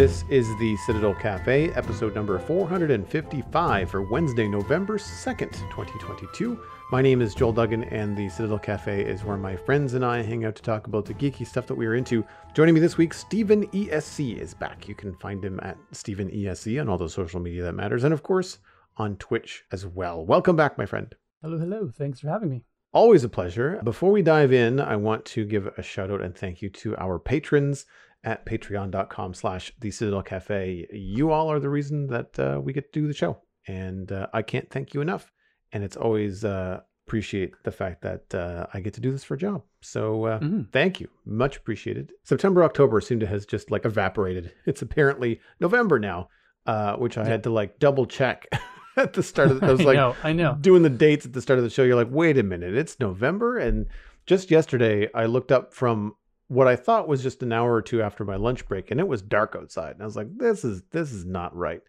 This is the Citadel Cafe, episode number 455 for Wednesday, November 2nd, 2022. My name is Joel Duggan, and the Citadel Cafe is where my friends and I hang out to talk about the geeky stuff that we are into. Joining me this week, Stephen ESC is back. You can find him at Stephen ESC on all the social media that matters, and of course, on Twitch as well. Welcome back, my friend. Hello, hello. Thanks for having me. Always a pleasure. Before we dive in, I want to give a shout out and thank you to our patrons at patreon.com slash the Citadel Cafe. You all are the reason that uh, we get to do the show. And uh, I can't thank you enough. And it's always uh, appreciate the fact that uh, I get to do this for a job. So uh, Mhm. thank you. Much appreciated. September, October seemed to has just like evaporated. It's apparently November now, uh, which I Yeah. had to like double check at the start of the, I was I like, know, I know. doing the dates at the start of the show, you're like, wait a minute, it's November. And just yesterday, I looked up from what I thought was just an hour or two after my lunch break, and it was dark outside. And I was like, this is this is not right.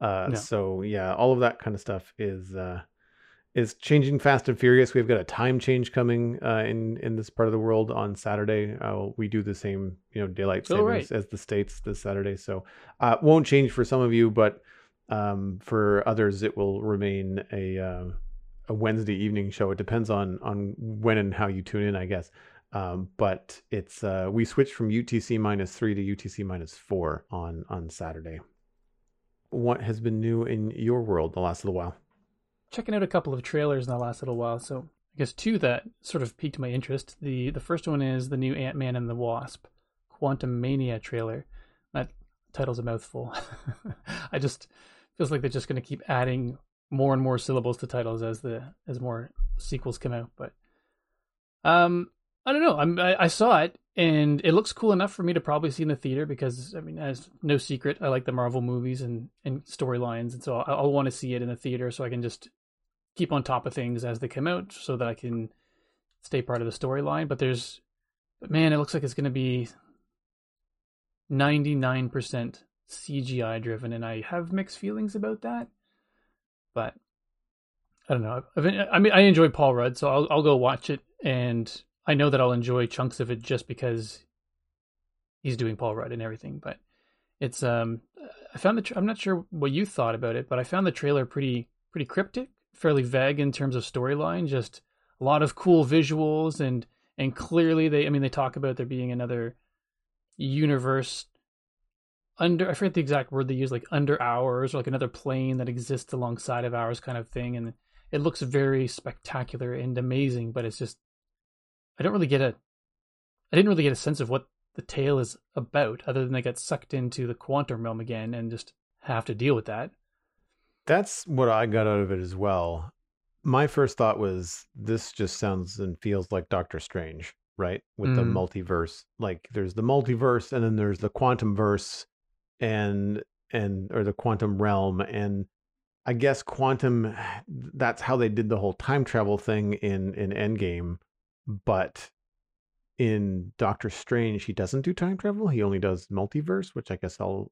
Uh, No. So yeah, all of that kind of stuff is uh, is changing fast and furious. We've got a time change coming uh, in in this part of the world on Saturday. Uh, we do the same, you know, daylight Oh, savings right. as the states this Saturday. So uh, won't change for some of you, but um, for others, it will remain a uh, a Wednesday evening show. It depends on on when and how you tune in, I guess. Um, but it's uh, we switched from UTC minus three to UTC minus four on on Saturday. What has been new in your world the last little while? Checking out a couple of trailers in the last little while. So I guess two that sort of piqued my interest. The the first one is the new Ant Man and the Wasp, Quantumania trailer. That title's a mouthful. I just feels like they're just going to keep adding more and more syllables to titles as the as more sequels come out. But um, I don't know. I'm I, I saw it and it looks cool enough for me to probably see in the theater because I mean, as no secret, I like the Marvel movies and and storylines, and so I'll, I'll want to see it in the theater so I can just keep on top of things as they come out, so that I can stay part of the storyline. But there's, but man, it looks like it's going to be ninety nine percent CGI driven, and I have mixed feelings about that. But I don't know. I mean, I enjoy Paul Rudd, so I'll I'll go watch it, and I know that I'll enjoy chunks of it just because he's doing Paul Rudd and everything. But it's um, I found the tra- I'm not sure what you thought about it, but I found the trailer pretty pretty cryptic, fairly vague in terms of storyline. Just a lot of cool visuals and and clearly they I mean they talk about there being another universe under I forget the exact word they use like under ours or like another plane that exists alongside of ours kind of thing and it looks very spectacular and amazing but it's just I don't really get a I didn't really get a sense of what the tale is about other than they get sucked into the quantum realm again and just have to deal with that. That's what I got out of it as well. My first thought was this just sounds and feels like Doctor Strange, right? With the Mm. multiverse. Like there's the multiverse and then there's the quantum verse and and or the quantum realm and I guess quantum that's how they did the whole time travel thing in in Endgame, but in Doctor Strange he doesn't do time travel. He only does multiverse, which I guess all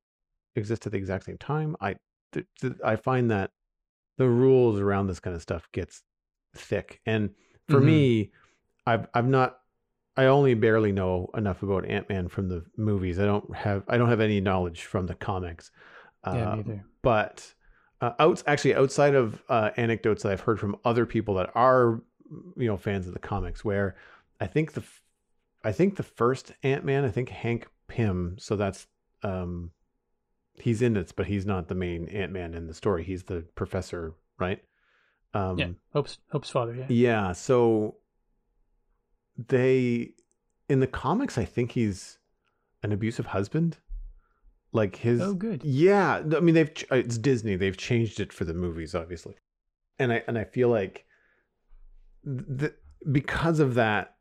exist at the exact same time. I th- th- I find that the rules around this kind of stuff gets thick. And for Mhm. me, I've I've not I only barely know enough about Ant Man from the movies. I don't have I don't have any knowledge from the comics. Yeah, Uh, neither. but uh, outs actually outside of uh, anecdotes that I've heard from other people that are you know fans of the comics, where I think the I think the first Ant Man, I think Hank Pym, so that's um he's in it, but he's not the main Ant Man in the story. He's the professor, right? Um, yeah, Hope's Hope's father. Yeah, yeah, so they in the comics, I think he's an abusive husband. Like his Oh, good. Yeah, I mean they've it's Disney. They've changed it for the movies, obviously, and I and I feel like th- because of that,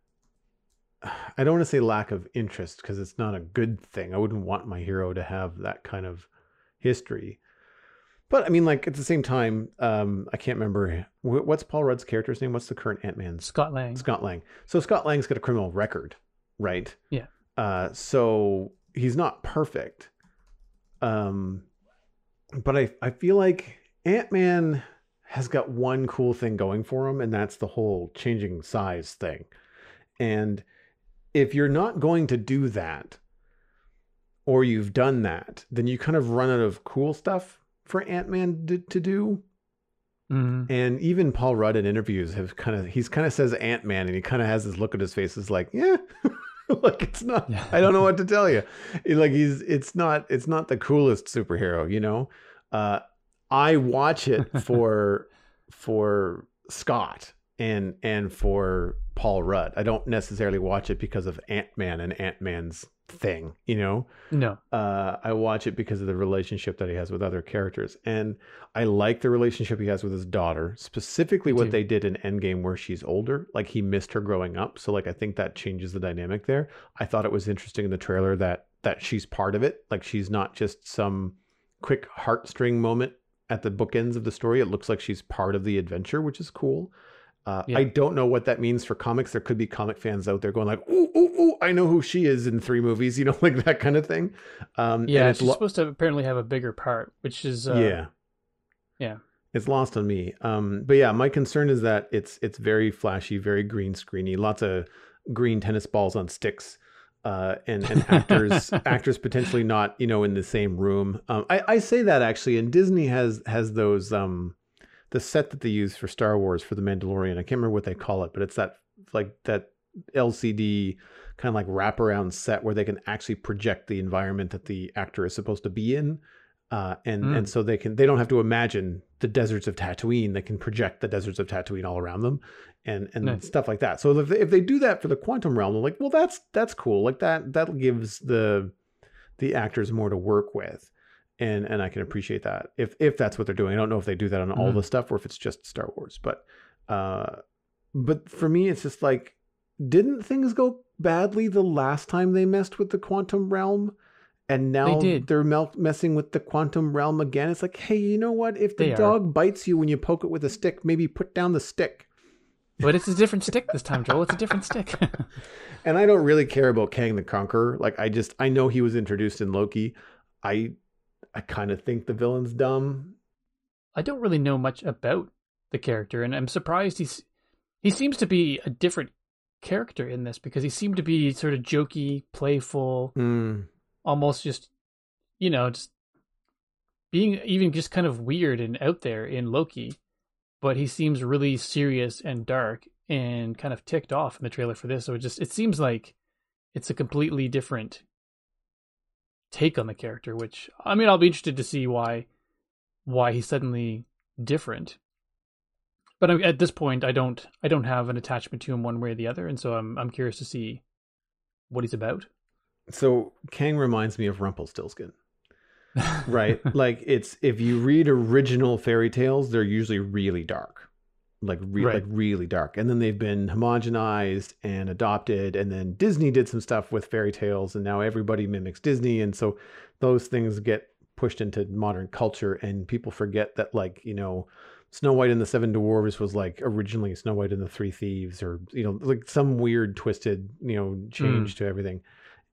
I don't want to say lack of interest because it's not a good thing. I wouldn't want my hero to have that kind of history. But I mean, like at the same time, um, I can't remember what's Paul Rudd's character's name. What's the current Ant Man? Scott Lang. Scott Lang. So Scott Lang's got a criminal record, right? Yeah. Uh, so he's not perfect. Um, but I I feel like Ant Man has got one cool thing going for him, and that's the whole changing size thing. And if you're not going to do that, or you've done that, then you kind of run out of cool stuff for Ant Man to, to, do. Mm-hmm. And even Paul Rudd in interviews have kind of he's kind of says Ant Man, and he kind of has this look at his face, is like, yeah. like it's not yeah. i don't know what to tell you like he's it's not it's not the coolest superhero you know uh i watch it for for scott and and for Paul Rudd. I don't necessarily watch it because of Ant Man and Ant Man's thing, you know. No, uh, I watch it because of the relationship that he has with other characters, and I like the relationship he has with his daughter. Specifically, what they did in Endgame, where she's older, like he missed her growing up. So, like, I think that changes the dynamic there. I thought it was interesting in the trailer that that she's part of it, like she's not just some quick heartstring moment at the bookends of the story. It looks like she's part of the adventure, which is cool. Uh, yeah. I don't know what that means for comics. There could be comic fans out there going like, "Ooh, ooh, ooh! I know who she is in three movies," you know, like that kind of thing. Um, yeah, she's lo- supposed to apparently have a bigger part, which is uh, yeah, yeah. It's lost on me. Um, but yeah, my concern is that it's it's very flashy, very green screeny, lots of green tennis balls on sticks, uh, and and actors actors potentially not you know in the same room. Um, I I say that actually, and Disney has has those um the set that they use for Star Wars for the Mandalorian. I can't remember what they call it, but it's that like that LCD kind of like wraparound set where they can actually project the environment that the actor is supposed to be in. Uh, and mm. and so they can they don't have to imagine the deserts of Tatooine. They can project the deserts of Tatooine all around them, and and nice. stuff like that. So if they, if they do that for the quantum realm, I'm like, well, that's that's cool. Like that that gives the the actors more to work with and and I can appreciate that if if that's what they're doing. I don't know if they do that on all mm-hmm. the stuff or if it's just Star Wars, but uh, but for me, it's just like, didn't things go badly the last time they messed with the quantum realm? And now they they're mel- messing with the quantum realm again. It's like, hey, you know what? If the they dog are. bites you when you poke it with a stick, maybe put down the stick. But it's a different stick this time, Joel. It's a different stick. and I don't really care about Kang the Conqueror. Like I just I know he was introduced in Loki. I I kind of think the villain's dumb. I don't really know much about the character, and I'm surprised he's he seems to be a different character in this because he seemed to be sort of jokey, playful, mm. Almost just you know just being even just kind of weird and out there in Loki, but he seems really serious and dark and kind of ticked off in the trailer for this. So it just it seems like it's a completely different take on the character, which I mean, I'll be interested to see why why he's suddenly different. But at this point, I don't I don't have an attachment to him one way or the other, and so I'm I'm curious to see what he's about. So Kang reminds me of Rumpelstiltskin. right? like it's if you read original fairy tales, they're usually really dark like re- right. like really dark and then they've been homogenized and adopted and then disney did some stuff with fairy tales and now everybody mimics disney and so those things get pushed into modern culture and people forget that like you know snow white and the seven dwarves was like originally snow white and the three thieves or you know like some weird twisted you know change mm. to everything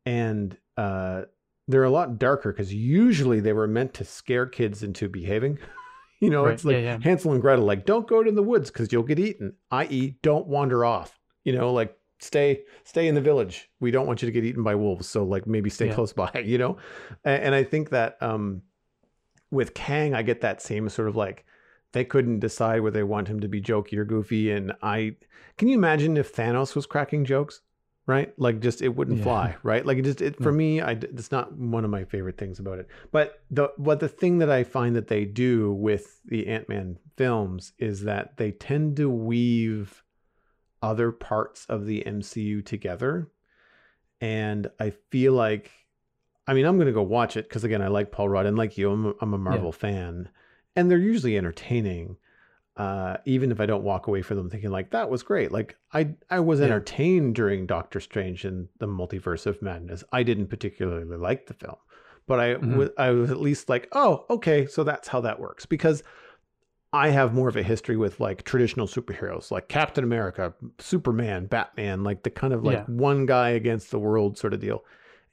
and uh they're a lot darker because usually they were meant to scare kids into behaving You know, right. it's like yeah, yeah. Hansel and Gretel, like, don't go to the woods because you'll get eaten, i.e., don't wander off. You know, like stay stay in the village. We don't want you to get eaten by wolves. So like maybe stay yeah. close by, you know? And, and I think that um with Kang, I get that same sort of like they couldn't decide whether they want him to be jokey or goofy. And I can you imagine if Thanos was cracking jokes? Right? Like just it wouldn't yeah. fly, right? Like it just it for mm. me, I it's not one of my favorite things about it. But the what the thing that I find that they do with the Ant Man films is that they tend to weave other parts of the MCU together, and I feel like, I mean, I'm gonna go watch it because again, I like Paul Rudd and like you, I'm a, I'm a Marvel yeah. fan, and they're usually entertaining. Uh, even if I don't walk away from them thinking like that was great. Like I I was Yeah. entertained during Doctor Strange and the Multiverse of Madness. I didn't particularly like the film, but I Mhm. wa- I was at least like, oh, okay, so that's how that works because I have more of a history with like traditional superheroes like Captain America, Superman, Batman, like the kind of like Yeah. one guy against the world sort of deal.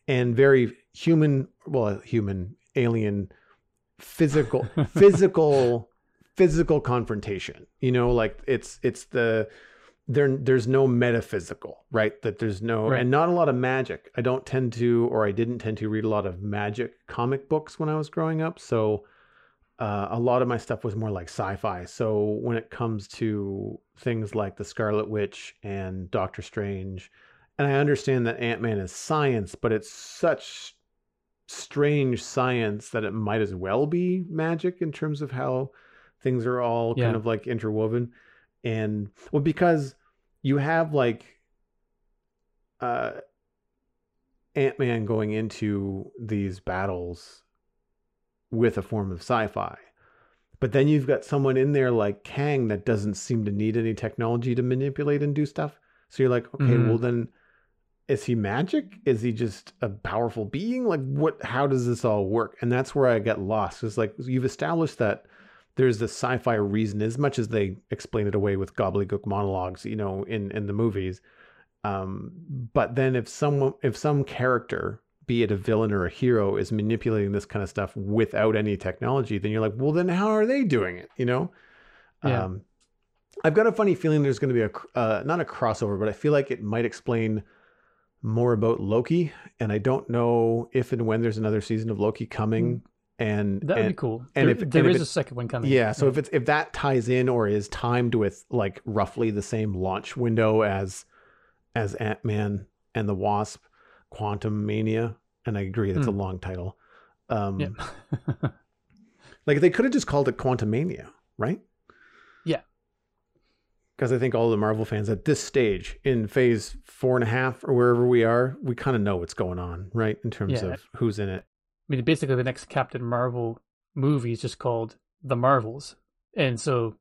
And very human, well, human, alien, physical, physical, physical confrontation. You know, like it's it's the there there's no metaphysical, right? That there's no Right. and not a lot of magic. I don't tend to or I didn't tend to read a lot of magic comic books when I was growing up. So uh, a lot of my stuff was more like sci-fi. So when it comes to things like the Scarlet Witch and Doctor Strange, and I understand that Ant-Man is science, but it's such strange science that it might as well be magic in terms of how things are all kind Yeah. of like interwoven. And well, because you have like uh Ant-Man going into these battles with a form of sci-fi. But then you've got someone in there like Kang that doesn't seem to need any technology to manipulate and do stuff. So you're like, okay, Mhm. well then is he magic? Is he just a powerful being? Like what how does this all work? And that's where I get lost. It's like you've established that there's this sci-fi reason as much as they explain it away with gobbledygook monologues, you know, in in the movies. Um, but then if someone if some character be it a villain or a hero is manipulating this kind of stuff without any technology then you're like well then how are they doing it you know Yeah. um i've got a funny feeling there's going to be a uh, not a crossover but i feel like it might explain more about loki and i don't know if and when there's another season of loki coming and That would be cool. and there if- there and if it- a second one coming. yeah, so if it's if that ties in or is timed with like roughly the same launch window as as Ant Man and the Wasp, Quantumania, and I agree that's a Hmm. long title. Um yeah. like they could have just called it Quantumania, right? Yeah. Because I think all the Marvel fans at this stage in phase four and a half or wherever we are, we kind of know what's going on, right? In terms Yeah. of who's in it. I mean, basically, the next Captain Marvel movie is just called The Marvels, and so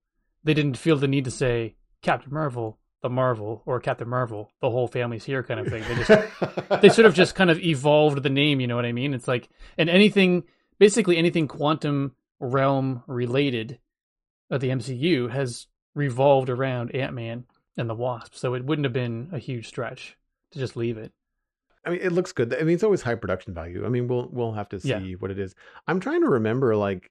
they didn't feel the need to say Captain Marvel, the Marvel, or Captain Marvel, the whole family's here, kind of thing. They just they sort of just kind of evolved the name. You know what I mean? It's like and anything, basically anything quantum realm related of the MCU has revolved around Ant Man and the Wasp. So it wouldn't have been a huge stretch to just leave it. I mean, it looks good. I mean, it's always high production value. I mean, we'll we'll have to see Yeah. what it is. I'm trying to remember like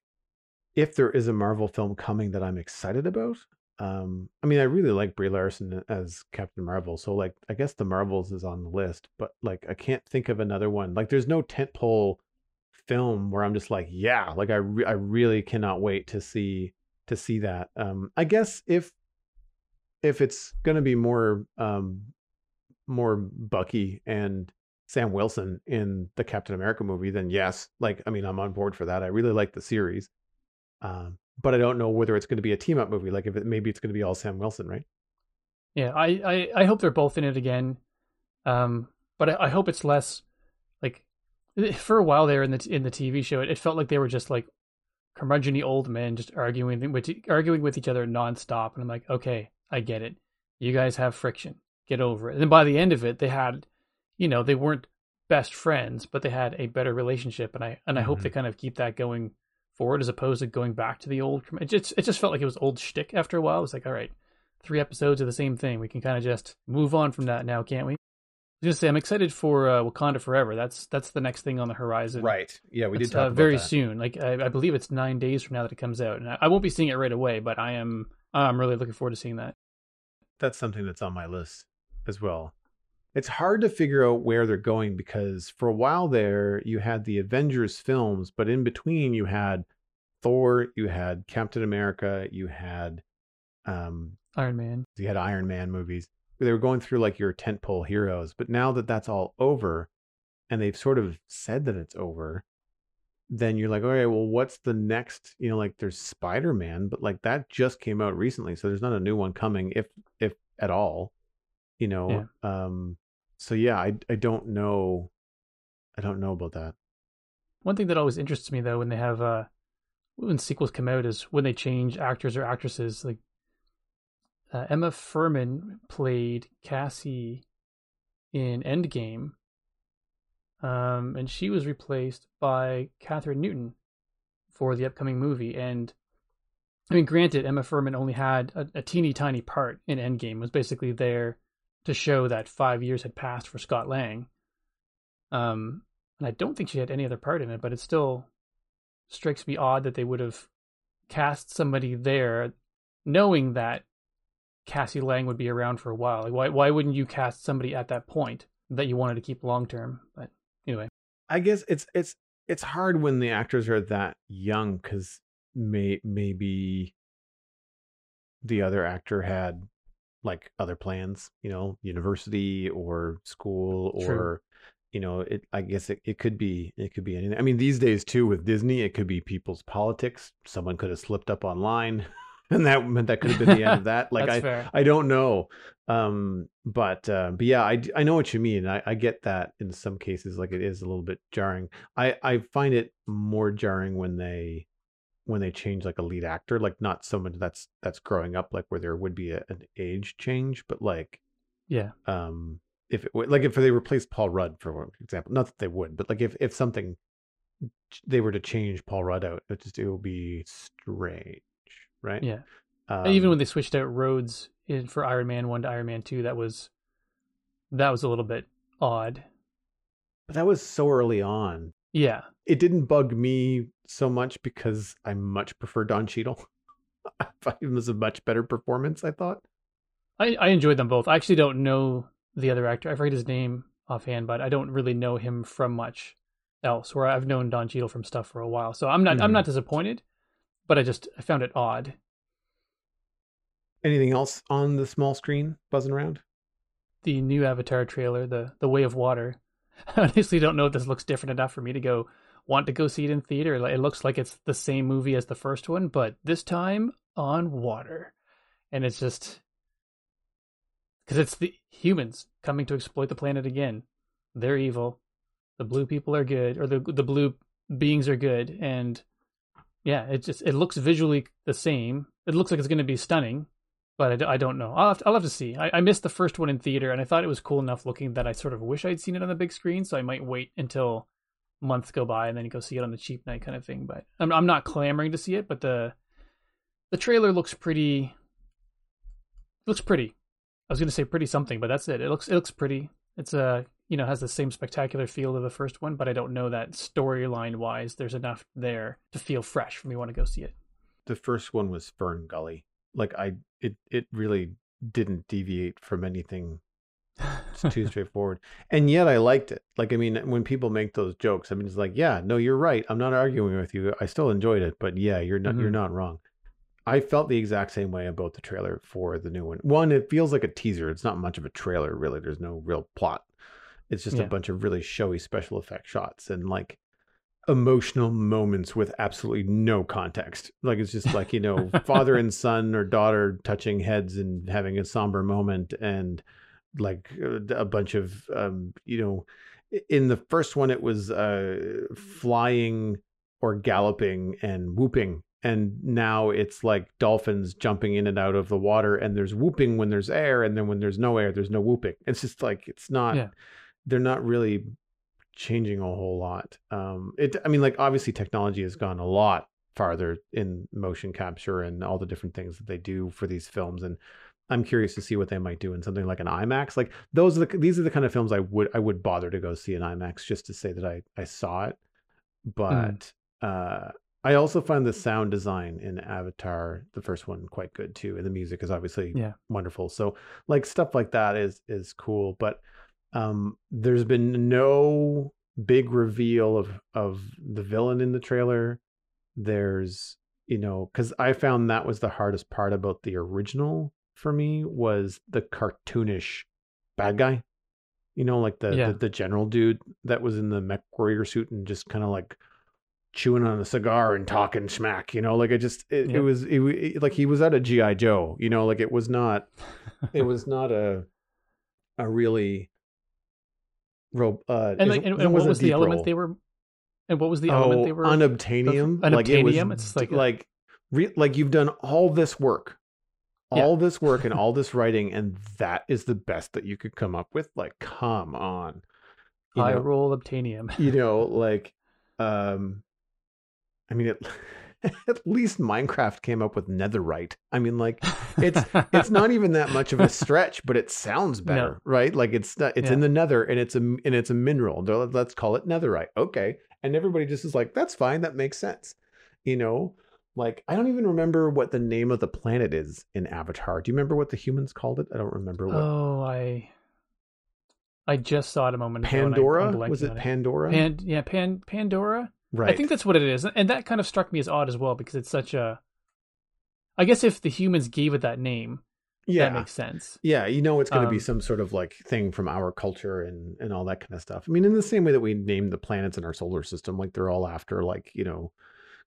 if there is a Marvel film coming that I'm excited about. Um, I mean, I really like Brie Larson as Captain Marvel, so like I guess the Marvels is on the list, but like I can't think of another one. Like, there's no tentpole film where I'm just like, yeah, like I re- I really cannot wait to see to see that. Um, I guess if if it's gonna be more um more Bucky and Sam Wilson in the Captain America movie, then yes, like I mean, I'm on board for that. I really like the series, um, but I don't know whether it's going to be a team up movie. Like if it maybe it's going to be all Sam Wilson, right? Yeah, I, I, I hope they're both in it again. Um, but I, I hope it's less like for a while there in the in the TV show, it, it felt like they were just like curmudgeony old men just arguing with arguing with each other nonstop. And I'm like, okay, I get it. You guys have friction. Get over it. And then by the end of it, they had, you know, they weren't best friends, but they had a better relationship. And I and I hope Mhm. they kind of keep that going forward as opposed to going back to the old. It just it just felt like it was old shtick after a while. It was like, all right, three episodes of the same thing. We can kind of just move on from that now, can't we? I was gonna say I'm excited for uh, Wakanda Forever. That's that's the next thing on the horizon. Right. Yeah, we did talk uh, very that. soon. Like I, I believe it's nine days from now that it comes out, and I, I won't be seeing it right away. But I am I'm really looking forward to seeing that. That's something that's on my list as well. It's hard to figure out where they're going because for a while there you had the Avengers films, but in between you had Thor, you had Captain America, you had um Iron Man. you had Iron Man movies. They were going through like your tentpole heroes, but now that that's all over, and they've sort of said that it's over, then you're like, all right, well, what's the next? You know, like there's Spider Man, but like that just came out recently, so there's not a new one coming, if if at all. You know, um, so yeah, I I don't know, I don't know about that. One thing that always interests me though when they have uh when sequels come out is when they change actors or actresses. Like uh, Emma Fuhrmann played Cassie in Endgame, um, and she was replaced by Kathryn Newton for the upcoming movie. And I mean, granted, Emma Fuhrmann only had a, a teeny tiny part in Endgame. Was basically there to show that five years had passed for Scott Lang. Um, and I don't think she had any other part in it, but it still strikes me odd that they would have cast somebody there, knowing that Cassie Lang would be around for a while. Like, why why wouldn't you cast somebody at that point that you wanted to keep long term? But anyway, I guess it's it's it's hard when the actors are that young because may maybe the other actor had like other plans, you know, university or school True. or you know, it I guess it, it could be it could be anything. I mean, these days too with Disney, it could be people's politics. Someone could have slipped up online and that meant that could have been the end of that. Like I fair. I don't know. Um but uh but yeah, I I know what you mean. I I get that in some cases like it is a little bit jarring. I I find it more jarring when they when they change like a lead actor, like not someone that's that's growing up, like where there would be a, an age change, but like Yeah. um if it like if they replaced Paul Rudd for example, not that they would, but like if if something they were to change Paul Rudd out, it just it would be strange, right? Yeah. Um, even when they switched out Rhodes in for Iron Man one to Iron Man two, that was that was a little bit odd. but that was so early on. Yeah. It didn't bug me so much because I much prefer Don Cheadle. I thought it was a much better performance. I thought. I, I enjoyed them both. I actually don't know the other actor. I forget his name offhand, but I don't really know him from much else. Where I've known Don Cheadle from stuff for a while, so I'm not I'm Mhm. not disappointed, but I just I found it odd. Anything else on the small screen buzzing around? The new Avatar trailer, the the Way of Water. I honestly don't know if this looks different enough for me to go want to go see it in theater. It looks like it's the same movie as the first one, but this time on water, and it's just because it's the humans coming to exploit the planet again. They're evil. The blue people are good, or the the blue beings are good, and yeah, it just it looks visually the same. It looks like it's going to be stunning, but I don't know. I'll have to, I'll have to see. I, I missed the first one in theater, and I thought it was cool enough looking that I sort of wish I'd seen it on the big screen. So I might wait until months go by and then go see it on the cheap night kind of thing. But I'm I'm not clamoring to see it, but the the trailer looks pretty looks pretty. I was going to say pretty something, but that's it. It looks it looks pretty. It's a you know has the same spectacular feel of the first one, but I don't know that storyline wise there's enough there to feel fresh for me want to go see it. The first one was FernGully. Like I, it it really didn't deviate from anything It's too straightforward. And yet I liked it. Like, I mean, when people make those jokes, I mean, it's like, yeah, no, you're right. I'm not arguing with you. I still enjoyed it, but yeah, you're not, you're Mhm. not wrong. I felt the exact same way about the trailer for the new one. One, it feels like a teaser. It's not much of a trailer, really. There's no real plot. It's just Yeah. a bunch of really showy special effect shots and like emotional moments with absolutely no context. Like it's just like, you know, father and son or daughter touching heads and having a somber moment and like uh, a bunch of um you know in the first one it was uh flying or galloping and whooping and now it's like dolphins jumping in and out of the water and there's whooping when there's air and then when there's no air there's no whooping it's just like it's not Yeah. they're not really changing a whole lot um it i mean like obviously technology has gone a lot farther in motion capture and all the different things that they do for these films and I'm curious to see what they might do in something like an IMAX. Like those are the these are the kind of films I would I would bother to go see in IMAX just to say that I I saw it. But uh I also find the sound design in Avatar, the first one, quite good too, and the music is obviously Yeah. wonderful. So like stuff like that is is cool. But um there's been no big reveal of of the villain in the trailer. There's you know because I found that was the hardest part about the original for me was the cartoonish bad guy. You know, like the Yeah. the, the general dude that was in the mech warrior suit and just kind of like chewing on a cigar and talking smack. You know, like i just it, it was it, it- like he was at a GI Joe. You know, like it was not it was not a a really uh and like and, and what wasn't the element they were And what was the element oh, they were? unobtainium. the- like it was unobtainium? It's like a- like re- like you've done all this work, Yeah. all this work and all this writing, and that is the best that you could come up with. Like, come on, you high know, roll obtainium. you know, like, um, I mean, it, at least Minecraft came up with netherite. I mean, like, it's it's not even that much of a stretch, but it sounds better, No. right? Like it's not, it's in the nether and it's a and it's a mineral. Let's call it netherite, okay? And everybody just is like, that's fine, that makes sense, you know. Like I don't even remember what the name of the planet is in Avatar. Do you remember what the humans called it? I don't remember what. Oh, I I just saw it a moment ago. and I- I'm Pandora was it? Pandora, Pan, yeah, Pan Pandora. Right? I think that's what it is, and that kind of struck me as odd as well because it's such a. I guess if the humans gave it that name, yeah, that makes sense. Yeah, you know it's going to be Um, some sort of like thing from our culture and and all that kind of stuff. I mean, in the same way that we name the planets in our solar system, like they're all after like you know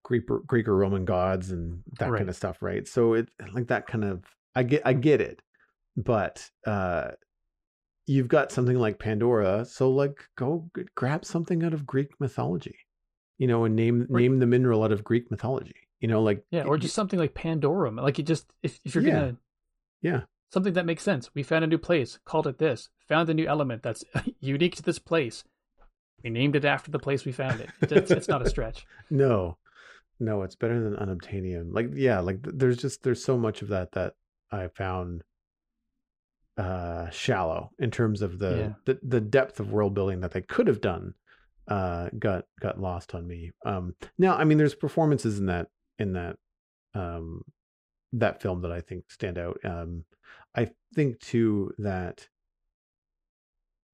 Greek or, Greek or Roman gods and that Right. kind of stuff, right? So it like that kind of I get I get it, but uh you've got something like Pandora, so like go grab something out of Greek mythology, you know, and name Right. name the mineral out of Greek mythology. You know, like Yeah, or just something like Pandorum. Like it just if if you're Yeah. gonna yeah. something that makes sense. We found a new place, called it this. Found a new element that's unique to this place. We named it after the place we found it. It's, it's not a stretch. No, no, it's better than unobtainium. Like, yeah, like there's just there's so much of that that I found uh shallow in terms of the Yeah. the, the depth of world building that they could have done uh got got lost on me. Um now i mean there's performances in that in that um that film that i think stand out. Um i think too that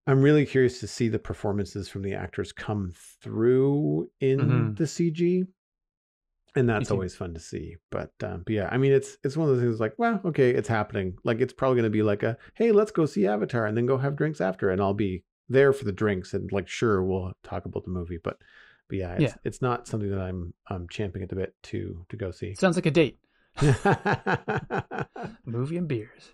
i'm really curious to see the performances from the actors come through in Mhm. the cg and that's always fun to see but um but yeah i mean it's it's one of those things like well okay it's happening. Like it's probably going to be like a hey let's go see avatar and then go have drinks after and i'll be there for the drinks and like sure we'll talk about the movie but but yeah it's, Yeah. it's not something that i'm i'm champing at the bit to to go see Sounds like a date. Movie and beers.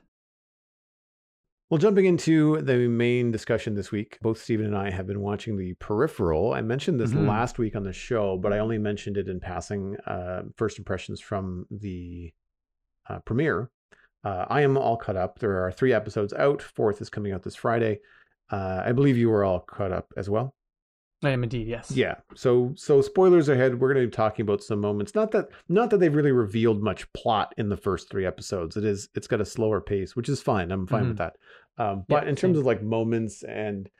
Well, jumping into the main discussion this week, both Stephen and I have been watching The Peripheral. I mentioned this Mhm. last week on the show, but I only mentioned it in passing. Uh, first impressions from the uh, premiere. Uh, I am all cut up. There are three episodes out. Fourth is coming out this Friday. Uh, I believe you were all caught up as well. I am indeed, yes. Yeah. So so spoilers ahead. We're going to be talking about some moments. Not that not that they've really revealed much plot in the first three episodes. It is it's got a slower pace, which is fine. I'm fine with that. Um, but Yeah, in terms same. of like moments and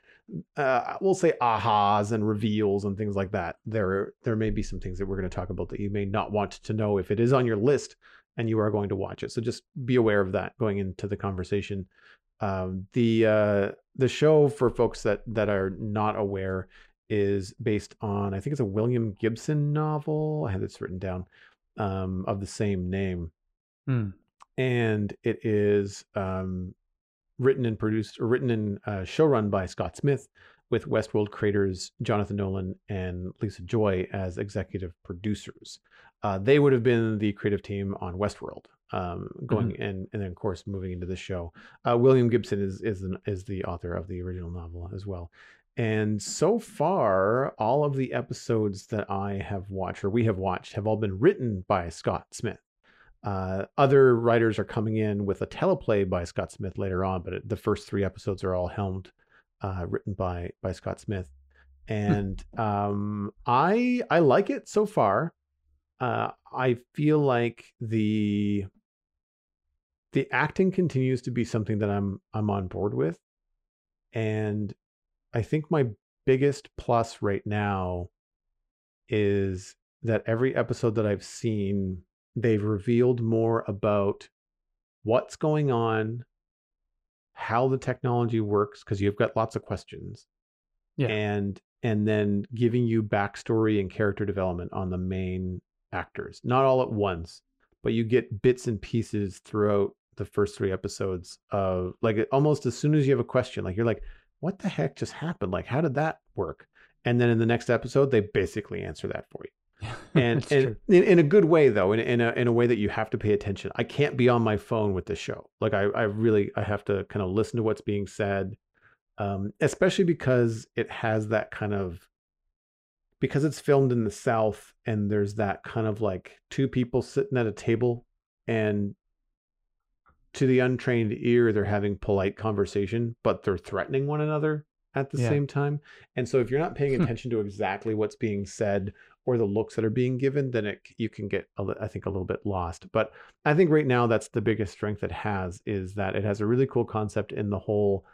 uh, we'll say ahas and reveals and things like that, there there may be some things that we're going to talk about that you may not want to know if it is on your list and you are going to watch it. So just be aware of that going into the conversation. Um, the uh, the show for folks that that are not aware is based on I think it's a William Gibson novel. I had this written down um, of the same name, Hmm. and it is um, written and produced or written and uh, showrun by Scott Smith with Westworld creators Jonathan Nolan and Lisa Joy as executive producers. Uh, they would have been the creative team on Westworld, um, going and and then of course moving into the show. Uh, William Gibson is is an, is the author of the original novel as well. And so far, all of the episodes that I have watched or we have watched have all been written by Scott Smith. Uh, other writers are coming in with a teleplay by Scott Smith later on, but the first three episodes are all helmed, uh, written by by Scott Smith, and um, I I like it so far. Uh, I feel like the the acting continues to be something that I'm I'm on board with, and I think my biggest plus right now is that every episode that I've seen, they've revealed more about what's going on, how the technology works, because you've got lots of questions. Yeah. And and then giving you backstory and character development on the main actors. Not all at once, but you get bits and pieces throughout the first three episodes of like almost as soon as you have a question, like you're like, what the heck just happened? Like, how did that work? And then in the next episode, they basically answer that for you and and in, in a good way though in, in a in a way that you have to pay attention i can't be on my phone with the show like i i really i have to kind of listen to what's being said um especially because it has that kind of because it's filmed in the South and there's that kind of like two people sitting at a table and to the untrained ear, they're having polite conversation, but they're threatening one another at the Yeah. same time. And so if you're not paying attention to exactly what's being said or the looks that are being given, then it you can get I think a little bit lost. But I think right now that's the biggest strength it has is that it has a really cool concept in the whole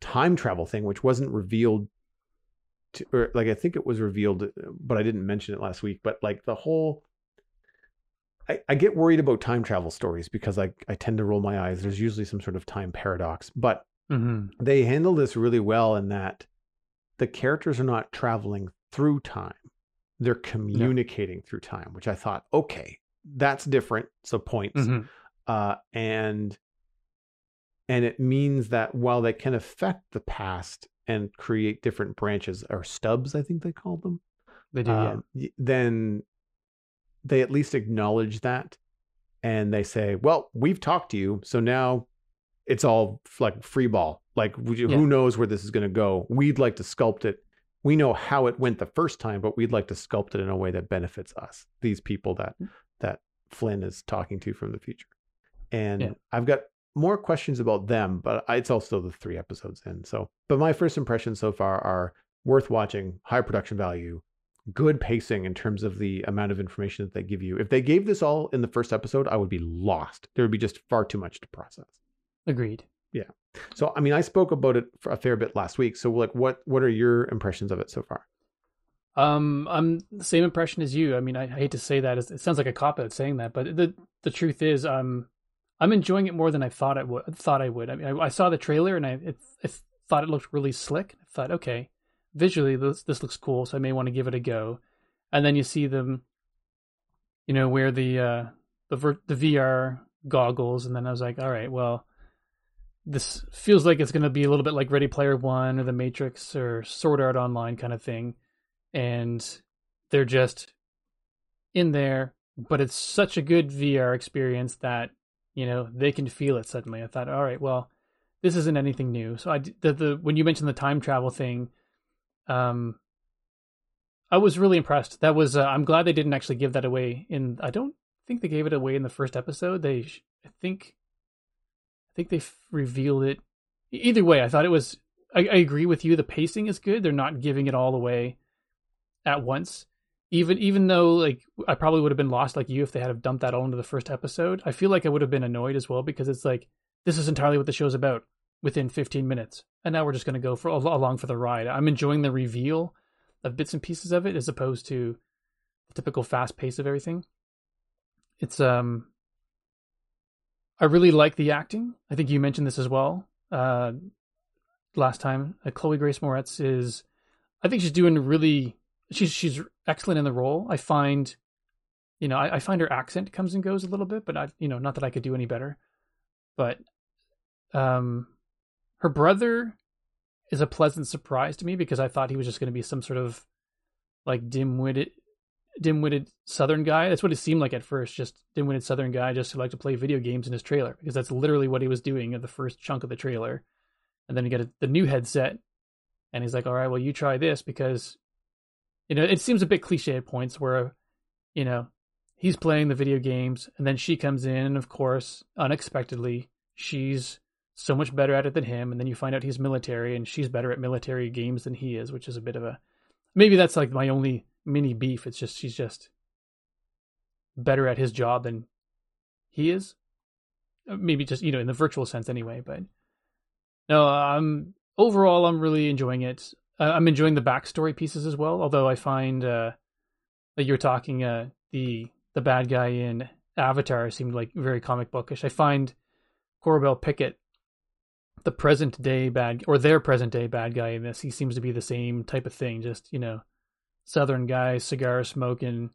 time travel thing, which wasn't revealed to, or like I think it was revealed, uh, but I didn't mention it last week. But like the whole I, I get worried about time travel stories because I, I tend to roll my eyes. There's usually some sort of time paradox, but hmm they handle this really well in that the characters are not traveling through time. They're communicating through time which i thought okay that's different so points. Hmm uh and and it means that while they can affect the past and create different branches or stubs i think they call them They do. um, y- then they at least acknowledge that and they say well we've talked to you so now it's all like free ball like Yeah. who knows where this is going to go we'd like to sculpt it we know how it went the first time but we'd like to sculpt it in a way that benefits us these people that Mm. that Flynne is talking to from the future and Yeah. i've got more questions about them but it's also the three episodes in so but my first impressions so far are worth watching high production value good pacing in terms of the amount of information that they give you. If they gave this all in the first episode, I would be lost. There would be just far too much to process. Agreed. Yeah. So, I mean, I spoke about it for a fair bit last week. So, like, what what are your impressions of it so far? Um, I'm the same impression as you. I mean, I, I hate to say that. It sounds like a cop out saying that, but the the truth is, um, I'm enjoying it more than I thought I would. Thought I would. I mean, I, I saw the trailer and I it, I thought it looked really slick. I thought, okay, visually this this looks cool, so I may want to give it a go. And then you see them, you know, wear the uh the the VR goggles, and then I was like, all right, well, this feels like it's going to be a little bit like Ready Player One or The Matrix or Sword Art Online kind of thing. And they're just in there but it's such a good vr experience that you know they can feel it suddenly. I thought all right well this isn't anything new. So I the, the when you mentioned the time travel thing um i was really impressed. That was uh, i'm glad they didn't actually give that away in i don't think they gave it away in the first episode. They i think i think they f- revealed it. Either way i thought it was I, I agree with you. The pacing is good. They're not giving it all away at once. Even even though like I probably would have been lost like you if they had have dumped that all into the first episode. I feel like I would have been annoyed as well because it's like this is entirely what the show's about within 15 minutes, and now we're just going to go for along for the ride. I'm enjoying the reveal of bits and pieces of it as opposed to the typical fast pace of everything. It's um I really like the acting. I think you mentioned this as well. Uh last time. Uh, Chloe Grace Moretz is I think she's doing really she's she's excellent in the role. I find, you know, I, I find her accent comes and goes a little bit, but I, you know, not that I could do any better. But, um, her brother is a pleasant surprise to me because I thought he was just going to be some sort of like dim-witted, dim-witted Southern guy. That's what it seemed like at first, just dim-witted Southern guy just who liked to play video games in his trailer because that's literally what he was doing in the first chunk of the trailer. And then you get a, the new headset, and he's like, "All right, well, you try this because." you know, it seems a bit cliche at points where, you know, he's playing the video games and then she comes in, and of course, unexpectedly, she's so much better at it than him. And then you find out he's military and she's better at military games than he is, which is a bit of a maybe that's like my only mini beef. It's just she's just better at his job than he is. Uh, Maybe just, you know, in the virtual sense anyway. But no, I'm overall, I'm really enjoying it I'm enjoying the backstory pieces as well. Although I find uh, that you're talking uh, the the bad guy in Avatar seemed like very comic bookish. I find Corbell Pickett, the present day bad or their present day bad guy in this, he seems to be the same type of thing. Just you know, Southern guy, cigar smoking,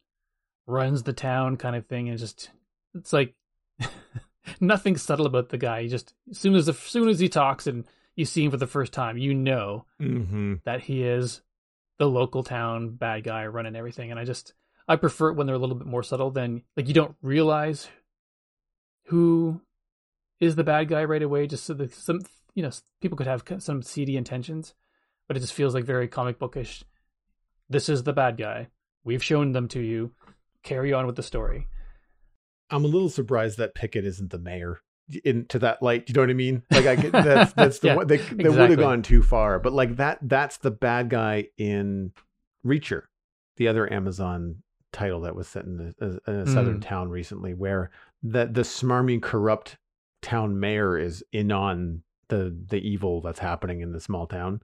runs the town kind of thing, and just it's like nothing subtle about the guy. He just as soon as as soon as he talks and you see him for the first time, you know Mm-hmm. that he is the local town bad guy running everything. And I just I prefer it when they're a little bit more subtle than like you don't realize who is the bad guy right away. Just so that some you know people could have some seedy intentions, but it just feels like very comic bookish. this is the bad guy. We've shown them to you. Carry on with the story. I'm a little surprised that Pickett isn't the mayor into that light. You know what I mean? Like I get that's that's the Yeah, one they, they would have gone too far. But like that that's the bad guy in Reacher, the other Amazon title that was set in a, in a southern Mm. town recently, where the the smarmy corrupt town mayor is in on the the evil that's happening in the small town,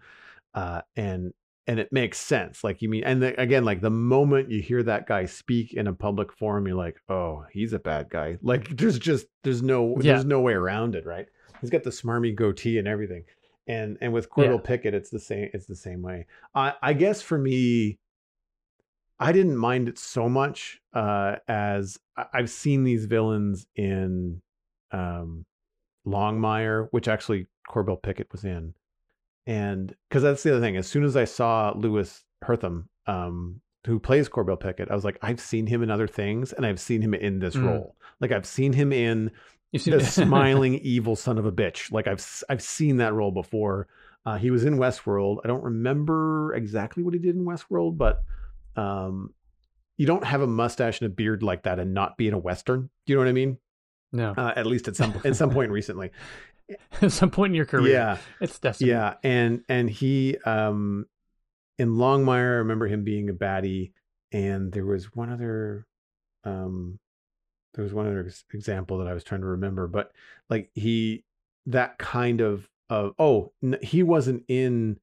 uh, and and it makes sense. Like you mean, and the, again, like the moment you hear that guy speak in a public forum, you're like, oh, he's a bad guy. Like there's just there's no Yeah. there's no way around it, right? He's got the smarmy goatee and everything, and and with Corbell Yeah. Pickett, it's the same. It's the same way. I I guess for me, I didn't mind it so much uh, as I've seen these villains in um, Longmire, which actually Corbell Pickett was in, and because that's the other thing. As soon as I saw Louis Herthum, um, who plays Corbell Pickett, I was like, I've seen him in other things, and I've seen him in this Mm. role. Like I've seen him in seen the smiling evil son of a bitch. Like I've I've seen that role before. Uh, he was in Westworld. I don't remember exactly what he did in Westworld, but um, you don't have a mustache and a beard like that and not be in a western. Do You know what I mean? No. Uh, at least at some at some point recently. At some point in your career, Yeah, it's destiny. yeah, and and he um, in Longmire, I remember him being a baddie, and there was one other um, there was one other example that I was trying to remember, but like he that kind of of oh n- he wasn't in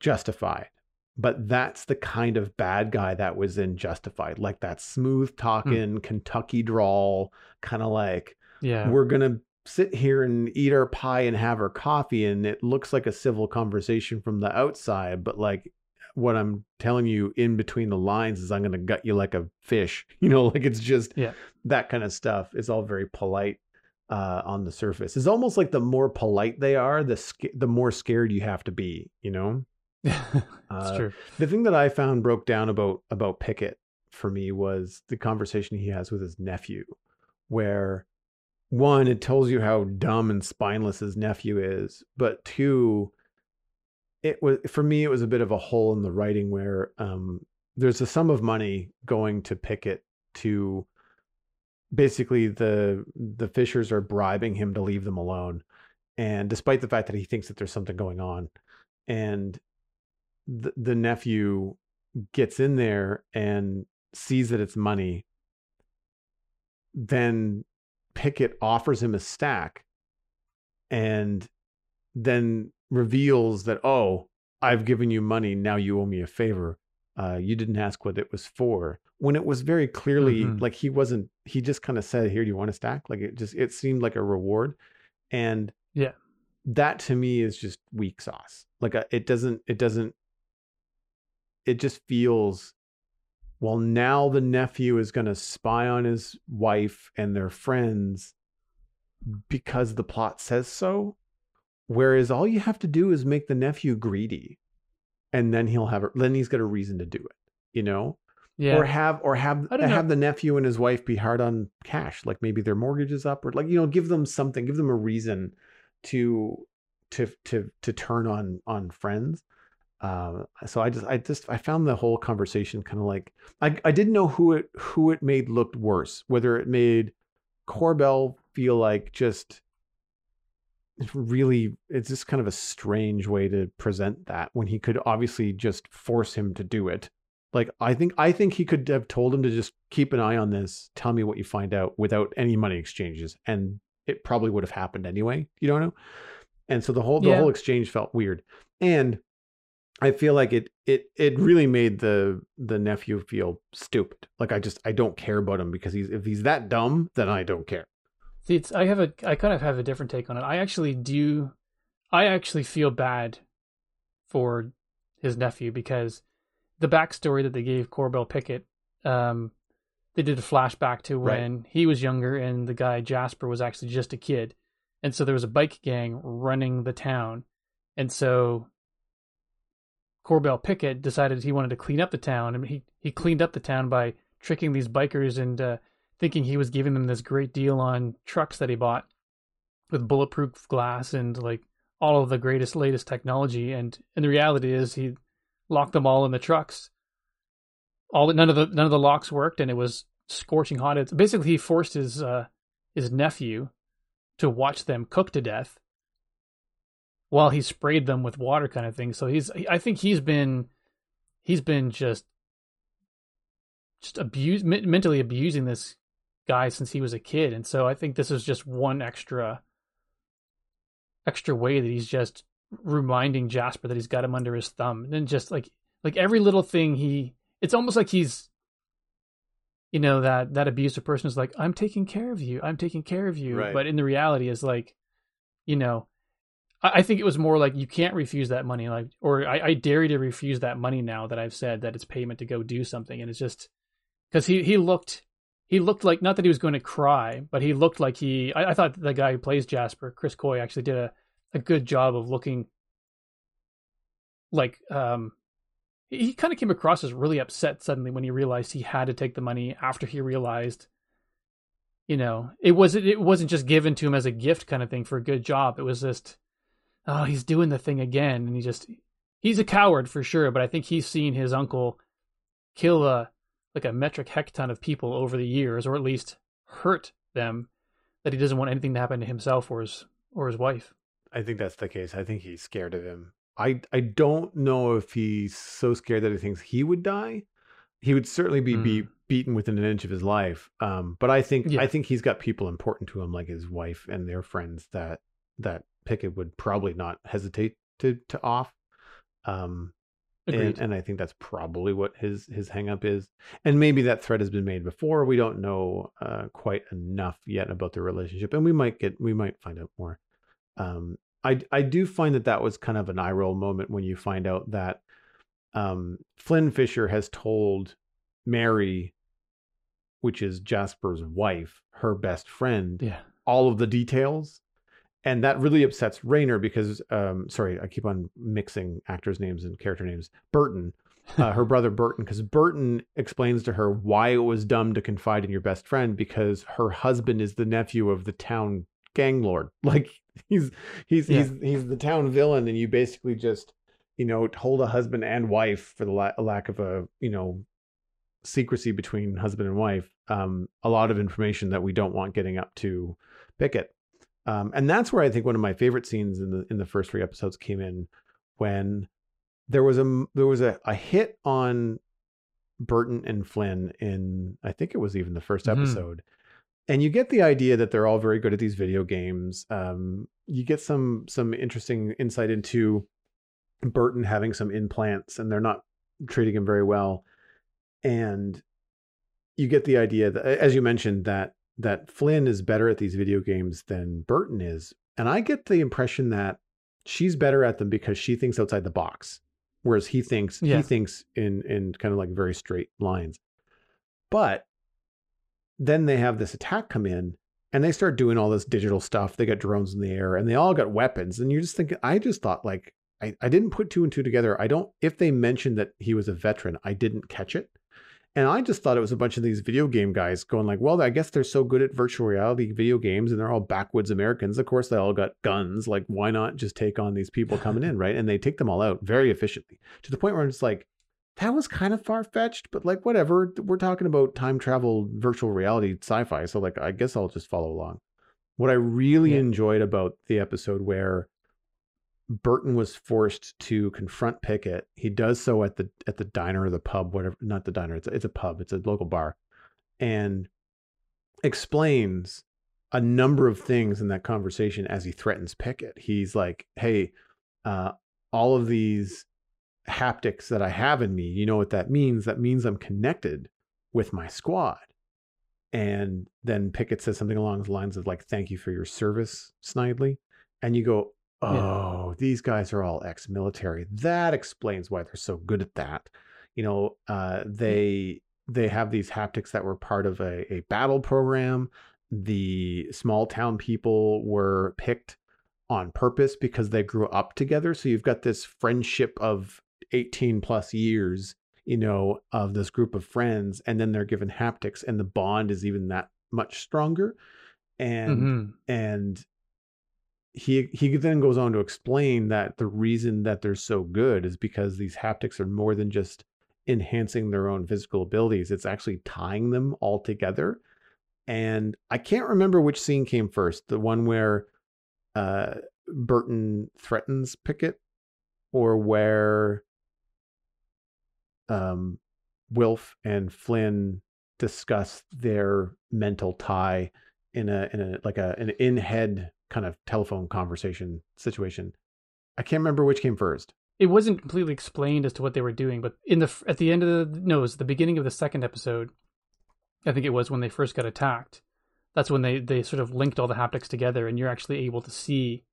Justified, but that's the kind of bad guy that was in Justified, like that smooth talking Kentucky drawl, kind of like yeah. we're gonna sit here and eat our pie and have our coffee, and it looks like a civil conversation from the outside, but like what I'm telling you in between the lines is I'm gonna gut you like a fish. You know, like it's just Yeah. that kind of stuff. It's all very polite uh, on the surface. It's almost like the more polite they are, the sca- the more scared you have to be. You know. it's Uh, true. The thing that I found broke down about about Pickett for me was the conversation he has with his nephew, where one, it tells you how dumb and spineless his nephew is, but two, it was for me it was a bit of a hole in the writing where um, there's a sum of money going to Pickett to basically the the Fishers are bribing him to leave them alone, and despite the fact that he thinks that there's something going on, and the, the nephew gets in there and sees that it's money, then Pickett offers him a stack and then reveals that, oh, I've given you money. Now you owe me a favor. Uh, you didn't ask what it was for. When it was very clearly Mhm. like he wasn't, he just kind of said, Here, do you want a stack? Like it just, it seemed like a reward. And Yeah. that to me is just weak sauce. Like uh, it doesn't, it doesn't, it just feels well now the nephew is going to spy on his wife and their friends because the plot says so whereas all you have to do is make the nephew greedy and then he'll have a, then he's got a reason to do it you know Yeah. or have or have know. have the nephew and his wife be hard on cash like maybe their mortgage is up or like you know give them something give them a reason to to to to turn on on friends uh, so I just I just I found the whole conversation kind of like I I didn't know who it who it made looked worse whether it made Corbell feel like just really it's just kind of a strange way to present that when he could obviously just force him to do it. Like I think I think he could have told him to just keep an eye on this tell me what you find out without any money exchanges and it probably would have happened anyway you don't know? And so the whole the Yeah. whole exchange felt weird. And I feel like it it it really made the the nephew feel stupid. Like I just I don't care about him because he's if he's that dumb, then I don't care. See, it's I have a I kind of have a different take on it. I actually do I actually feel bad for his nephew because the backstory that they gave Corbell Pickett, um, they did a flashback to Right. when he was younger and the guy Jasper was actually just a kid. And so there was a bike gang running the town. And so Corbell Pickett decided he wanted to clean up the town. And he, he cleaned up the town by tricking these bikers and uh, thinking he was giving them this great deal on trucks that he bought with bulletproof glass and like all of the greatest latest technology. And and the reality is he locked them all in the trucks. All none of the none of the locks worked, and it was scorching hot. It's basically he forced his uh, his nephew to watch them cook to death while he sprayed them with water, kind of thing. So he's I think he's been he's been just just abuse mentally abusing this guy since he was a kid, and so I think this is just one extra extra way that he's just reminding Jasper that he's got him under his thumb, and then just like like every little thing he, it's almost like he's you know that that abusive person is like i'm taking care of you i'm taking care of you Right. but in the reality is like you know I, think it was more like you can't refuse that money like or I, I dare you to refuse that money now that i've said that it's payment to go do something. And it's just because he he looked he looked like not that he was going to cry but he looked like he i, I thought the guy who plays jasper chris coy actually did a, a good job of looking like um he kind of came across as really upset suddenly when he realized he had to take the money after he realized you know it wasn't it wasn't just given to him as a gift kind of thing for a good job. It was just oh he's doing the thing again and he just he's a coward for sure but i think he's seen his uncle kill a like a metric hecton of people over the years or at least hurt them that he doesn't want anything to happen to himself or his or his wife I think that's the case. I think he's scared of him. I I don't know if he's so scared that he thinks he would die. He would certainly be, be Mm. beaten within an inch of his life. Um, but I think Yeah. I think he's got people important to him, like his wife and their friends, that that Pickett would probably not hesitate to to off. Um, and, and I think that's probably what his his hangup is. And maybe that threat has been made before. We don't know uh, quite enough yet about their relationship, and we might get we might find out more. Um, I I do find that that was kind of an eye roll moment when you find out that um, Flynne Fisher has told Mary, which is Jasper's wife, her best friend, yeah all of the details. And that really upsets Reynor because, um, sorry, I keep on mixing actors' names and character names. Burton, uh, her brother Burton, because Burton explains to her why it was dumb to confide in your best friend because her husband is the nephew of the town gang lord. Like he's he's Yeah. he's he's the town villain, and you basically just you know hold a husband and wife for the la- lack of a you know secrecy between husband and wife. Um, a lot of information that we don't want getting up to Pickett. Um, and that's where I think one of my favorite scenes in the in the first three episodes came in when there was a there was a, a hit on Burton and Flynne in I think it was even the 1st Mhm. episode. And you get the idea that they're all very good at these video games. Um, you get some some interesting insight into Burton having some implants and they're not treating him very well. And you get the idea that as you mentioned that that Flynne is better at these video games than Burton is. And I get the impression that she's better at them because she thinks outside the box. Whereas he thinks Yeah. he thinks in in kind of like very straight lines. But then they have this attack come in and they start doing all this digital stuff. They got drones in the air and they all got weapons. And you're just thinking, I just thought like I, I didn't put two and two together. I don't if they mentioned that he was a veteran, I didn't catch it. And I just thought it was a bunch of these video game guys going like, well, I guess they're so good at virtual reality video games and they're all backwoods Americans. Of course, they all got guns. Like, why not just take on these people coming in, right? And they take them all out very efficiently to the point where I'm just like, that was kind of far fetched, but like, whatever. We're talking about time travel, virtual reality, sci fi. So, like, I guess I'll just follow along. What I really Yeah. enjoyed about the episode where Burton was forced to confront Pickett. He does so at the at the diner or the pub, whatever. Not the diner. It's a, it's a pub. It's a local bar, and explains a number of things in that conversation as he threatens Pickett. He's like, "Hey, uh, all of these haptics that I have in me, you know what that means? That means I'm connected with my squad." And then Pickett says something along the lines of like, "Thank you for your service, Snidely," and you go, Yeah. Oh, these guys are all ex-military. That explains why they're so good at that. You know, uh, they they have these haptics that were part of a, a battle program. The small town people were picked on purpose because they grew up together. So you've got this friendship of 18 plus years, you know, of this group of friends, and then they're given haptics, and the bond is even that much stronger. And Mhm. and he he then goes on to explain that the reason that they're so good is because these haptics are more than just enhancing their own physical abilities. It's actually tying them all together. And I can't remember which scene came first the one where uh, Burton threatens Pickett or where um, Wilf and Flynne discuss their mental tie in a in a like a an in head kind of telephone conversation situation. I can't remember which came first. It wasn't completely explained as to what they were doing, but in the at the end of the no, it was the beginning of the second episode. I think it was when they first got attacked. That's when they they sort of linked all the haptics together, and you're actually able to see.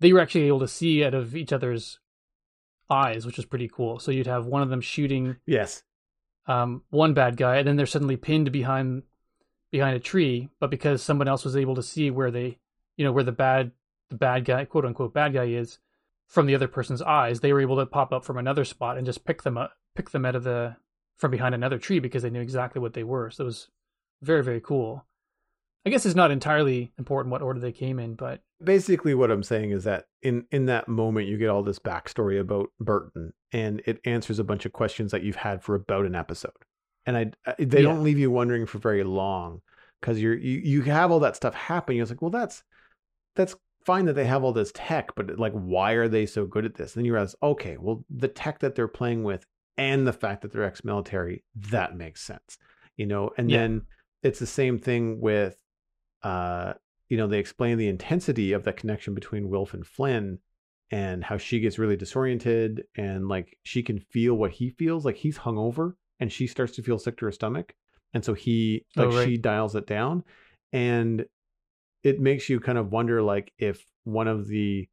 They were actually able to see out of each other's eyes, which was pretty cool. So you'd have one of them shooting Yes. um, one bad guy, and then they're suddenly pinned behind behind a tree. But because someone else was able to see where they, you know, where the bad the bad guy, quote unquote, bad guy is from the other person's eyes, they were able to pop up from another spot and just pick them up, pick them out of the from behind another tree because they knew exactly what they were. So it was very very cool. I guess it's not entirely important what order they came in, but Basically, what I'm saying is that in in that moment, you get all this backstory about Burton, and it answers a bunch of questions that you've had for about an episode. And I, I they Yeah. don't leave you wondering for very long because you're you you have all that stuff happen. You're like, well, that's that's fine that they have all this tech, but like, why are they so good at this? And then you realize, okay, well, the tech that they're playing with and the fact that they're ex-military, that makes sense, you know. And Yeah. then it's the same thing with, uh, you know, they explain the intensity of the connection between Wilf and Flynne and how she gets really disoriented and like she can feel what he feels, like he's hungover and she starts to feel sick to her stomach, and so he Oh, like right. she dials it down, and it makes you kind of wonder like if one of the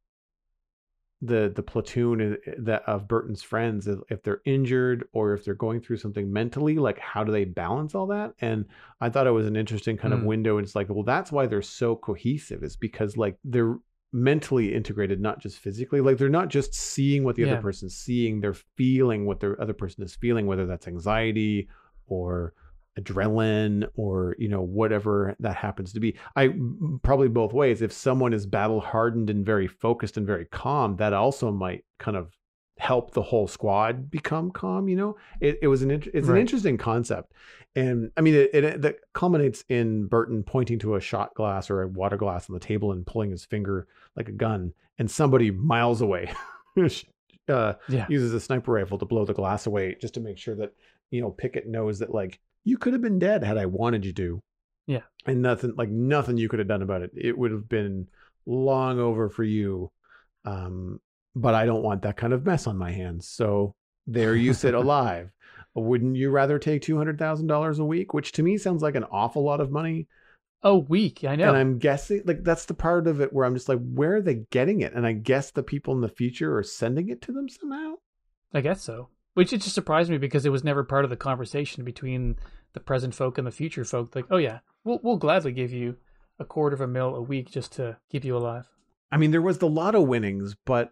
the the platoon that of Burton's friends if they're injured or if they're going through something mentally like how do they balance all that and I thought it was an interesting kind of Mm. window and it's like well that's why they're so cohesive is because like they're mentally integrated not just physically like they're not just seeing what the Yeah. other person's seeing they're feeling what the other person is feeling whether that's anxiety or adrenaline or you know whatever that happens to be. I probably both ways. If someone is battle hardened and very focused and very calm that also might kind of help the whole squad become calm you know? It, it was an it's an interesting concept. And i mean it, it that culminates in burton pointing to a shot glass or a water glass on the table and pulling his finger like a gun and somebody miles away uh yeah, uses a sniper rifle to blow the glass away just to make sure that you know Pickett knows that like you could have been dead had I wanted you to. Yeah. And nothing like nothing you could have done about it. It would have been long over for you. Um but I don't want that kind of mess on my hands. So there you sit alive. Wouldn't you rather take $200,000 a week, which to me sounds like an awful lot of money? A week, I know. And I'm guessing like that's the part of it where I'm just like where are they getting it? And I guess the people in the future are sending it to them somehow. I guess so. Which it just surprised me because it was never part of the conversation between the present folk and the future folk. Like, oh yeah, we'll we'll gladly give you a quarter of a mil a week just to keep you alive. I mean, there was the lotto winnings, but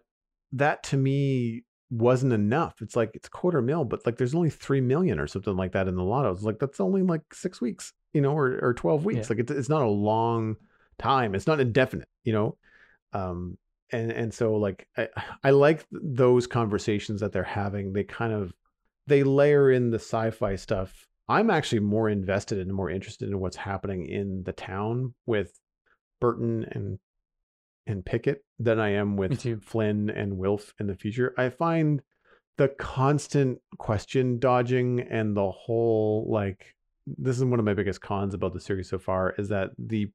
that to me wasn't enough. It's like it's quarter mil, but like there's only three million or something like that in the lotto. It's like that's only like six weeks, you know, or or twelve weeks. Yeah. Like it's it's not a long time. It's not indefinite, you know. Um, and and so like I I like those conversations that they're having. They kind of they layer in the sci-fi stuff. I'm actually more invested and more interested in what's happening in the town with Burton and and Pickett than I am with. Flynne and Wilf in the future. I find the constant question dodging and the whole like this is one of my biggest cons about the series so far is that the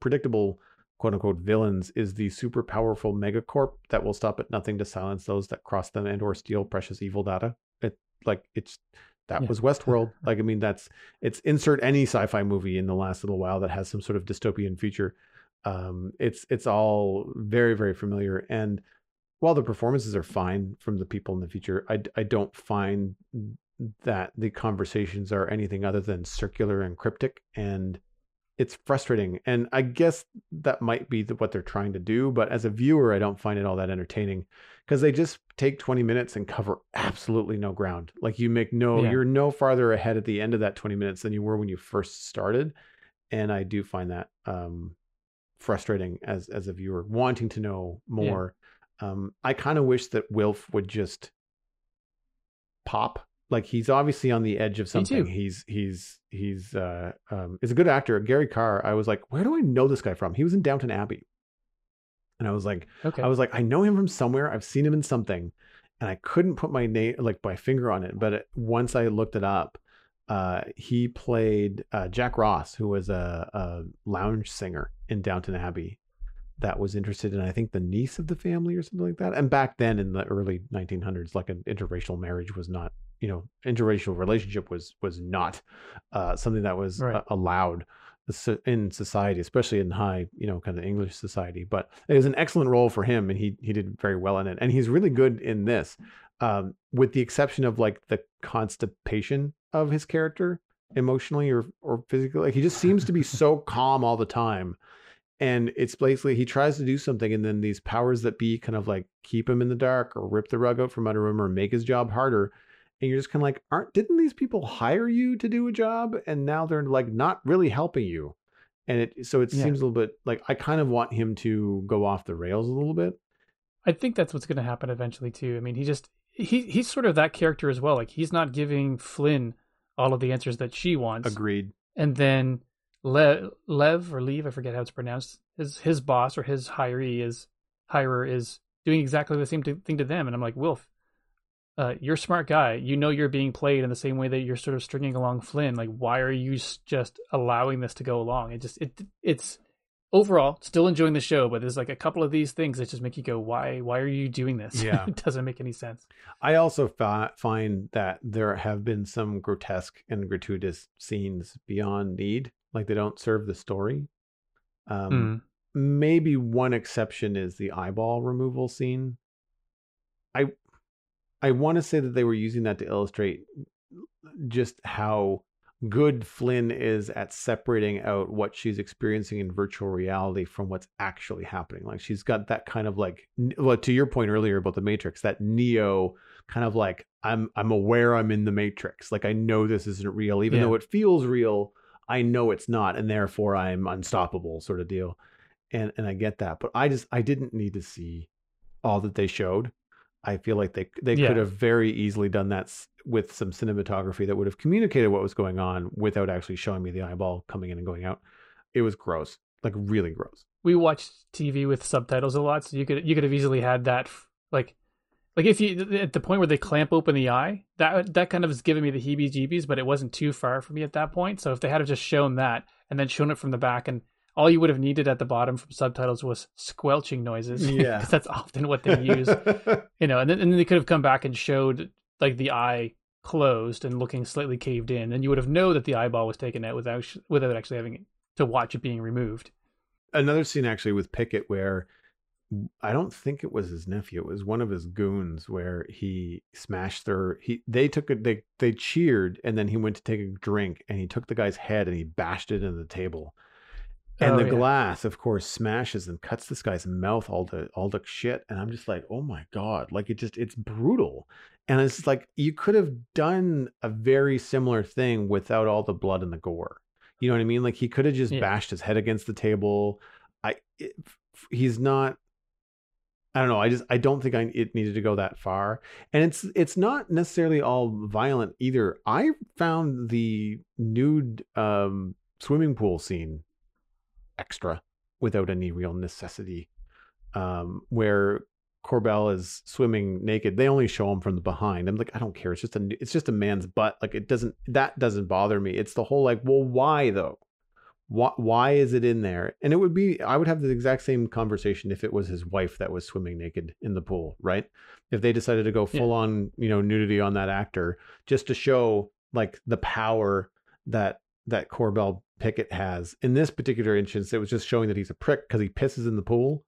predictable quote unquote villains is the super powerful megacorp that will stop at nothing to silence those that cross them and or steal precious evil data. It like it's that Yeah. was Westworld. like I mean that's it's insert any sci-fi movie in the last little while that has some sort of dystopian feature. Um it's it's all very very familiar and while the performances are fine from the people in the future, I, I don't find that the conversations are anything other than circular and cryptic and it's frustrating and i guess that might be the, what they're trying to do but as a viewer i don't find it all that entertaining because they just take 20 minutes and cover absolutely no ground like you make no Yeah. you're no farther ahead at the end of that 20 minutes than you were when you first started and i do find that um frustrating as as a viewer wanting to know more um i kind of wish that wilf would just pop Like he's obviously on the edge of something. He's he's he's uh um is a good actor. Gary Carr. I was like, where do I know this guy from? He was in Downton Abbey, and I was like, Okay. I was like, I know him from somewhere. I've seen him in something, and I couldn't put my name like my finger on it. But it, once I looked it up, uh, he played uh, Jack Ross, who was a, a lounge singer in Downton Abbey. That was interested in, I think, the niece of the family or something like that. And back then, in the early 1900s, like an interracial marriage was not, you know, interracial relationship was was not uh, something that was Right. uh, allowed in society, especially in high, you know, kind of English society. But it was an excellent role for him, and he he did very well in it. And he's really good in this, um, with the exception of like the constipation of his character, emotionally or or physically. Like he just seems to be so calm all the time. And it's basically he tries to do something, and then these powers that be kind of like keep him in the dark or rip the rug out from under him or make his job harder. And you're just kind of like, aren't didn't these people hire you to do a job, and now they're like not really helping you? And it so it Yeah. seems a little bit like I kind of want him to go off the rails a little bit. I think that's what's going to happen eventually too. I mean, he just he he's sort of that character as well. Like he's not giving Flynne all of the answers that she wants, Agreed. and then Le, Lev or Leave, I forget how it's pronounced. His his boss or his hiree is hirer is doing exactly the same thing to them, and I'm like, Wilf, uh, you're a smart guy. You know you're being played in the same way that you're sort of stringing along Flynne. Like, why are you just allowing this to go along? It just it it's overall still enjoying the show, but there's like a couple of these things that just make you go, why why are you doing this? Yeah. it doesn't make any sense. I also fi- find that there have been some grotesque and gratuitous scenes beyond need, like they don't serve the story. Um, Mm. maybe one exception is the eyeball removal scene. I I want to say that they were using that to illustrate just how good Flynne is at separating out what she's experiencing in virtual reality from what's actually happening. Like she's got that kind of like well to your point earlier about the Matrix, that Neo kind of like I'm I'm aware I'm in the Matrix. Like I know this isn't real even Yeah. though it feels real. I know it's not and therefore I'm unstoppable sort of deal. And and I get that, but I just I didn't need to see all that they showed. I feel like they they Yeah. could have very easily done that with some cinematography that would have communicated what was going on without actually showing me the eyeball coming in and going out. It was gross, like really gross. we watched TV with subtitles a lot, so you could you could have easily had that like like if you at the point where they clamp open the eye, that that kind of is giving me the heebie-jeebies, but it wasn't too far for me at that point. So if they had have just shown that and then shown it from the back, and all you would have needed at the bottom from subtitles was squelching noises, Yeah. 'cause that's often what they use, you know. And then and then they could have come back and showed like the eye closed and looking slightly caved in, and you would have know that the eyeball was taken out without without actually having to watch it being removed. Another scene actually with Pickett where I don't think it was his nephew. It was one of his goons where he smashed their he they took it they they cheered and then he went to take a drink and he took the guy's head and he bashed it into the table. And Oh, the yeah. glass, of course, smashes and cuts this guy's mouth all to all to shit. And I'm just like, oh my god, like it just it's brutal. And it's like you could have done a very similar thing without all the blood and the gore. You know what I mean? Like he could have just Yeah. bashed his head against the table. I it, he's not. I don't know. I just I don't think I it needed to go that far. And it's it's not necessarily all violent either. I found the nude um swimming pool scene extra without any real necessity. Um, where Corbell is swimming naked, they only show him from the behind. I'm like, I don't care. It's just a it's just a man's butt. Like it doesn't that doesn't bother me. It's the whole like, well, why though? Why why is it in there? And it would be I would have the exact same conversation if it was his wife that was swimming naked in the pool, right? If they decided to go Yeah. full on, you know, nudity on that actor just to show like the power that that Corbell Pickett has. In this particular instance, it was just showing that he's a prick because he pisses in the pool.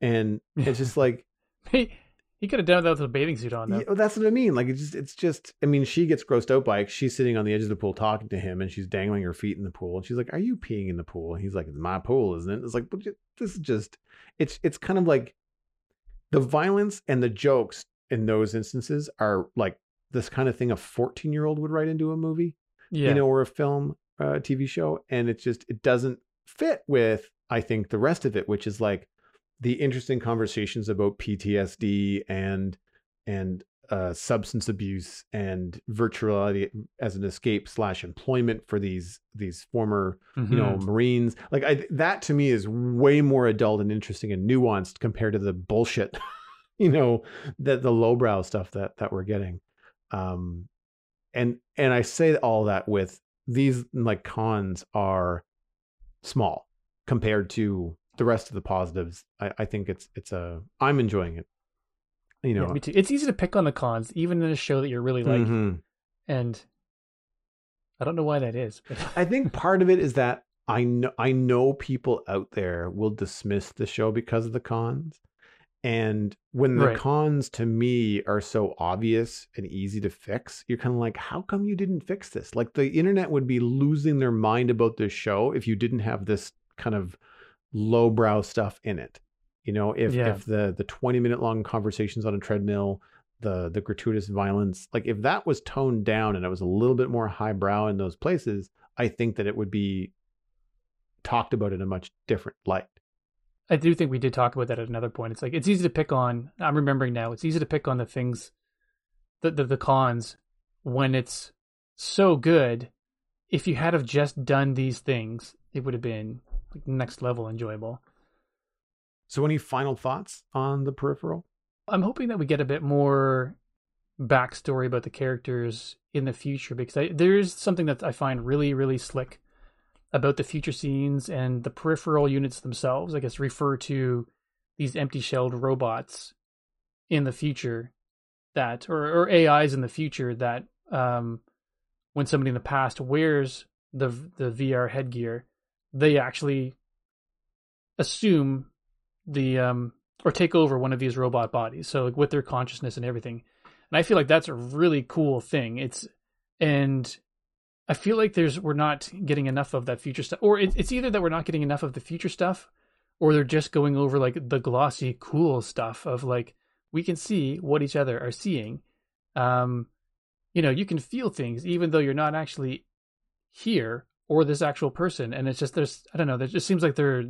And it's just like He he could have done that with a bathing suit on though. yeah, that's what I mean. Like it's just it's just I mean, she gets grossed out by it. She's sitting on the edge of the pool talking to him and she's dangling her feet in the pool. And she's like, Are you peeing in the pool? And he's like, It's my pool, isn't it? It's like, but this is just it's it's kind of like the violence and the jokes in those instances are like this kind of thing a 14 year old would write into a movie Yeah. you know, or a film, uh, TV show, and it just it doesn't fit with I think the rest of it, which is like the interesting conversations about PTSD and and uh, substance abuse and virtuality as an escape slash employment for these these former Mm-hmm. you know marines like I, that to me is way more adult and interesting and nuanced compared to the bullshit you know that the lowbrow stuff that that we're getting um and and i say all that with these like cons are small compared to the rest of the positives i i think it's it's a i'm enjoying it you know yeah, me too. It's easy to pick on the cons, even in a show that you're really like, Mhm. and I don't know why that is. I think part of it is that I know I know people out there will dismiss the show because of the cons. And when the Right. cons to me are so obvious and easy to fix, you're kind of like, how come you didn't fix this? Like the internet would be losing their mind about this show if you didn't have this kind of lowbrow stuff in it. You know, if Yeah. if the the 20 minute long conversations on a treadmill, the the gratuitous violence, like if that was toned down and it was a little bit more highbrow in those places, I think that it would be talked about in a much different light. I do think we did talk about that at another point. It's like it's easy to pick on. I'm remembering now. It's easy to pick on the things, the the, the cons, when it's so good. If you had have just done these things, it would have been like next level enjoyable. So, any final thoughts on the peripheral? I'm hoping that we get a bit more backstory about the characters in the future because I, there is something that I find really, really slick about the future scenes and the peripheral units themselves. I guess refer to these empty shelled robots in the future that, or, or AIs in the future that, um, when somebody in the past wears the the VR headgear, they actually assume the um or take over one of these robot bodies. So like with their consciousness and everything. And I feel like that's a really cool thing. It's and I feel like there's we're not getting enough of that future stuff, or it, it's either that we're not getting enough of the future stuff, or they're just going over like the glossy, cool stuff of like we can see what each other are seeing. Um, you know, you can feel things even though you're not actually here or this actual person, and it's just there's I don't know. It just seems like they're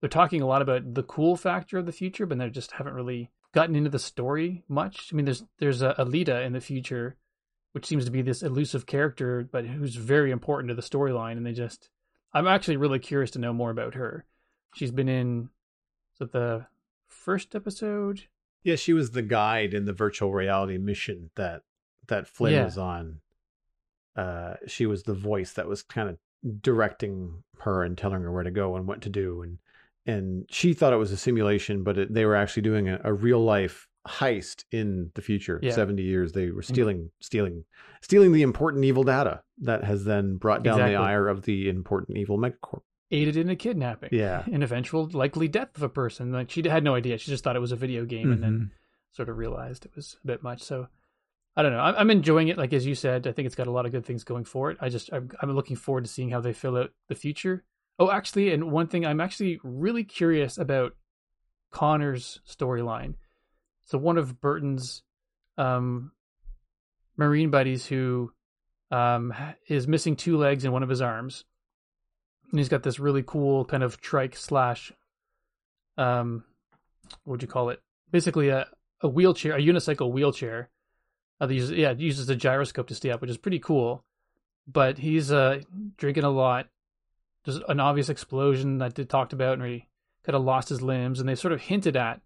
they're talking a lot about the cool factor of the future, but they just haven't really gotten into the story much. I mean, there's there's a Aelita in the future, which seems to be this elusive character, but who's very important to the storyline, and they just I'm actually really curious to know more about her. She's been in the first episode? Yeah, she was the guide in the virtual reality mission that that Flynne Yeah. was on. Uh, she was the voice that was kind of directing her and telling her where to go and what to do, and and she thought it was a simulation, but it, they were actually doing a, a real life heist in the future. Yeah. Seventy years, they were stealing, stealing, stealing the important evil data that has then brought down Exactly. the ire of the important evil megacorp. Aided in a kidnapping, Yeah. an eventual likely death of a person. Like she had no idea; she just thought it was a video game, and then Mhm. sort of realized it was a bit much. So I don't know. I'm, I'm enjoying it. Like as you said, I think it's got a lot of good things going for it. I just I'm, I'm looking forward to seeing how they fill out the future. Oh, actually, and one thing I'm actually really curious about Connor's storyline. So one of Burton's um, marine buddies who um, is missing two legs and one of his arms, and he's got this really cool kind of trike slash um, what would you call it? Basically a a wheelchair, a unicycle wheelchair. Uh, uses, yeah, it uses a gyroscope to stay up, which is pretty cool. But he's uh, drinking a lot. There's an obvious explosion that they talked about, and he kind of lost his limbs. And they sort of hinted at,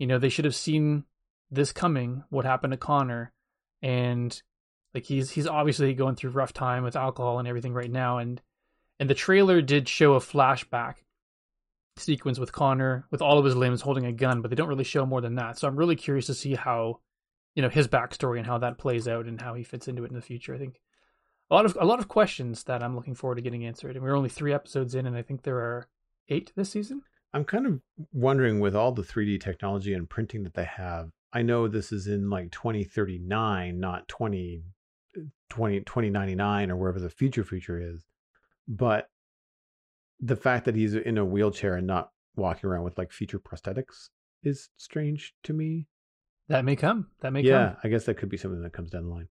you know, they should have seen this coming. What happened to Connor? And like he's he's obviously going through rough time with alcohol and everything right now. And and the trailer did show a flashback sequence with Connor with all of his limbs holding a gun, but they don't really show more than that. So I'm really curious to see how, you know, his backstory and how that plays out and how he fits into it in the future. I think a lot of a lot of questions that I'm looking forward to getting answered. And we're only three episodes in, and I think there are eight this season. I'm kind of wondering with all the 3D technology and printing that they have. I know this is in like 2039, not 20, uh, 20 2099 or wherever the future future is. But the fact that he's in a wheelchair and not walking around with like future prosthetics is strange to me. That may come. That may yeah, come. I guess that could be something that comes down the line.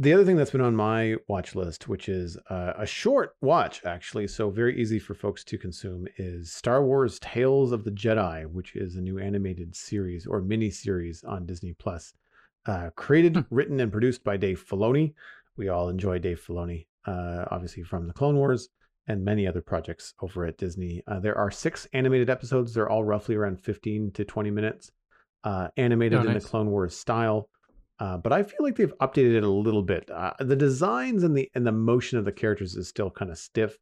The other thing that's been on my watch list, which is uh, a short watch actually, so very easy for folks to consume, is Star Wars Tales of the Jedi, which is a new animated series or mini series on Disney Plus. Uh, created, Hmm. written, and produced by Dave Filoni. We all enjoy Dave Filoni, uh, obviously from the Clone Wars and many other projects over at Disney. Uh, there are six animated episodes. They're all roughly around 15 to 20 minutes, uh, animated Oh, in the. Clone Wars style. Uh, but I feel like they've updated it a little bit. Uh, the designs and the and the motion of the characters is still kind of stiff,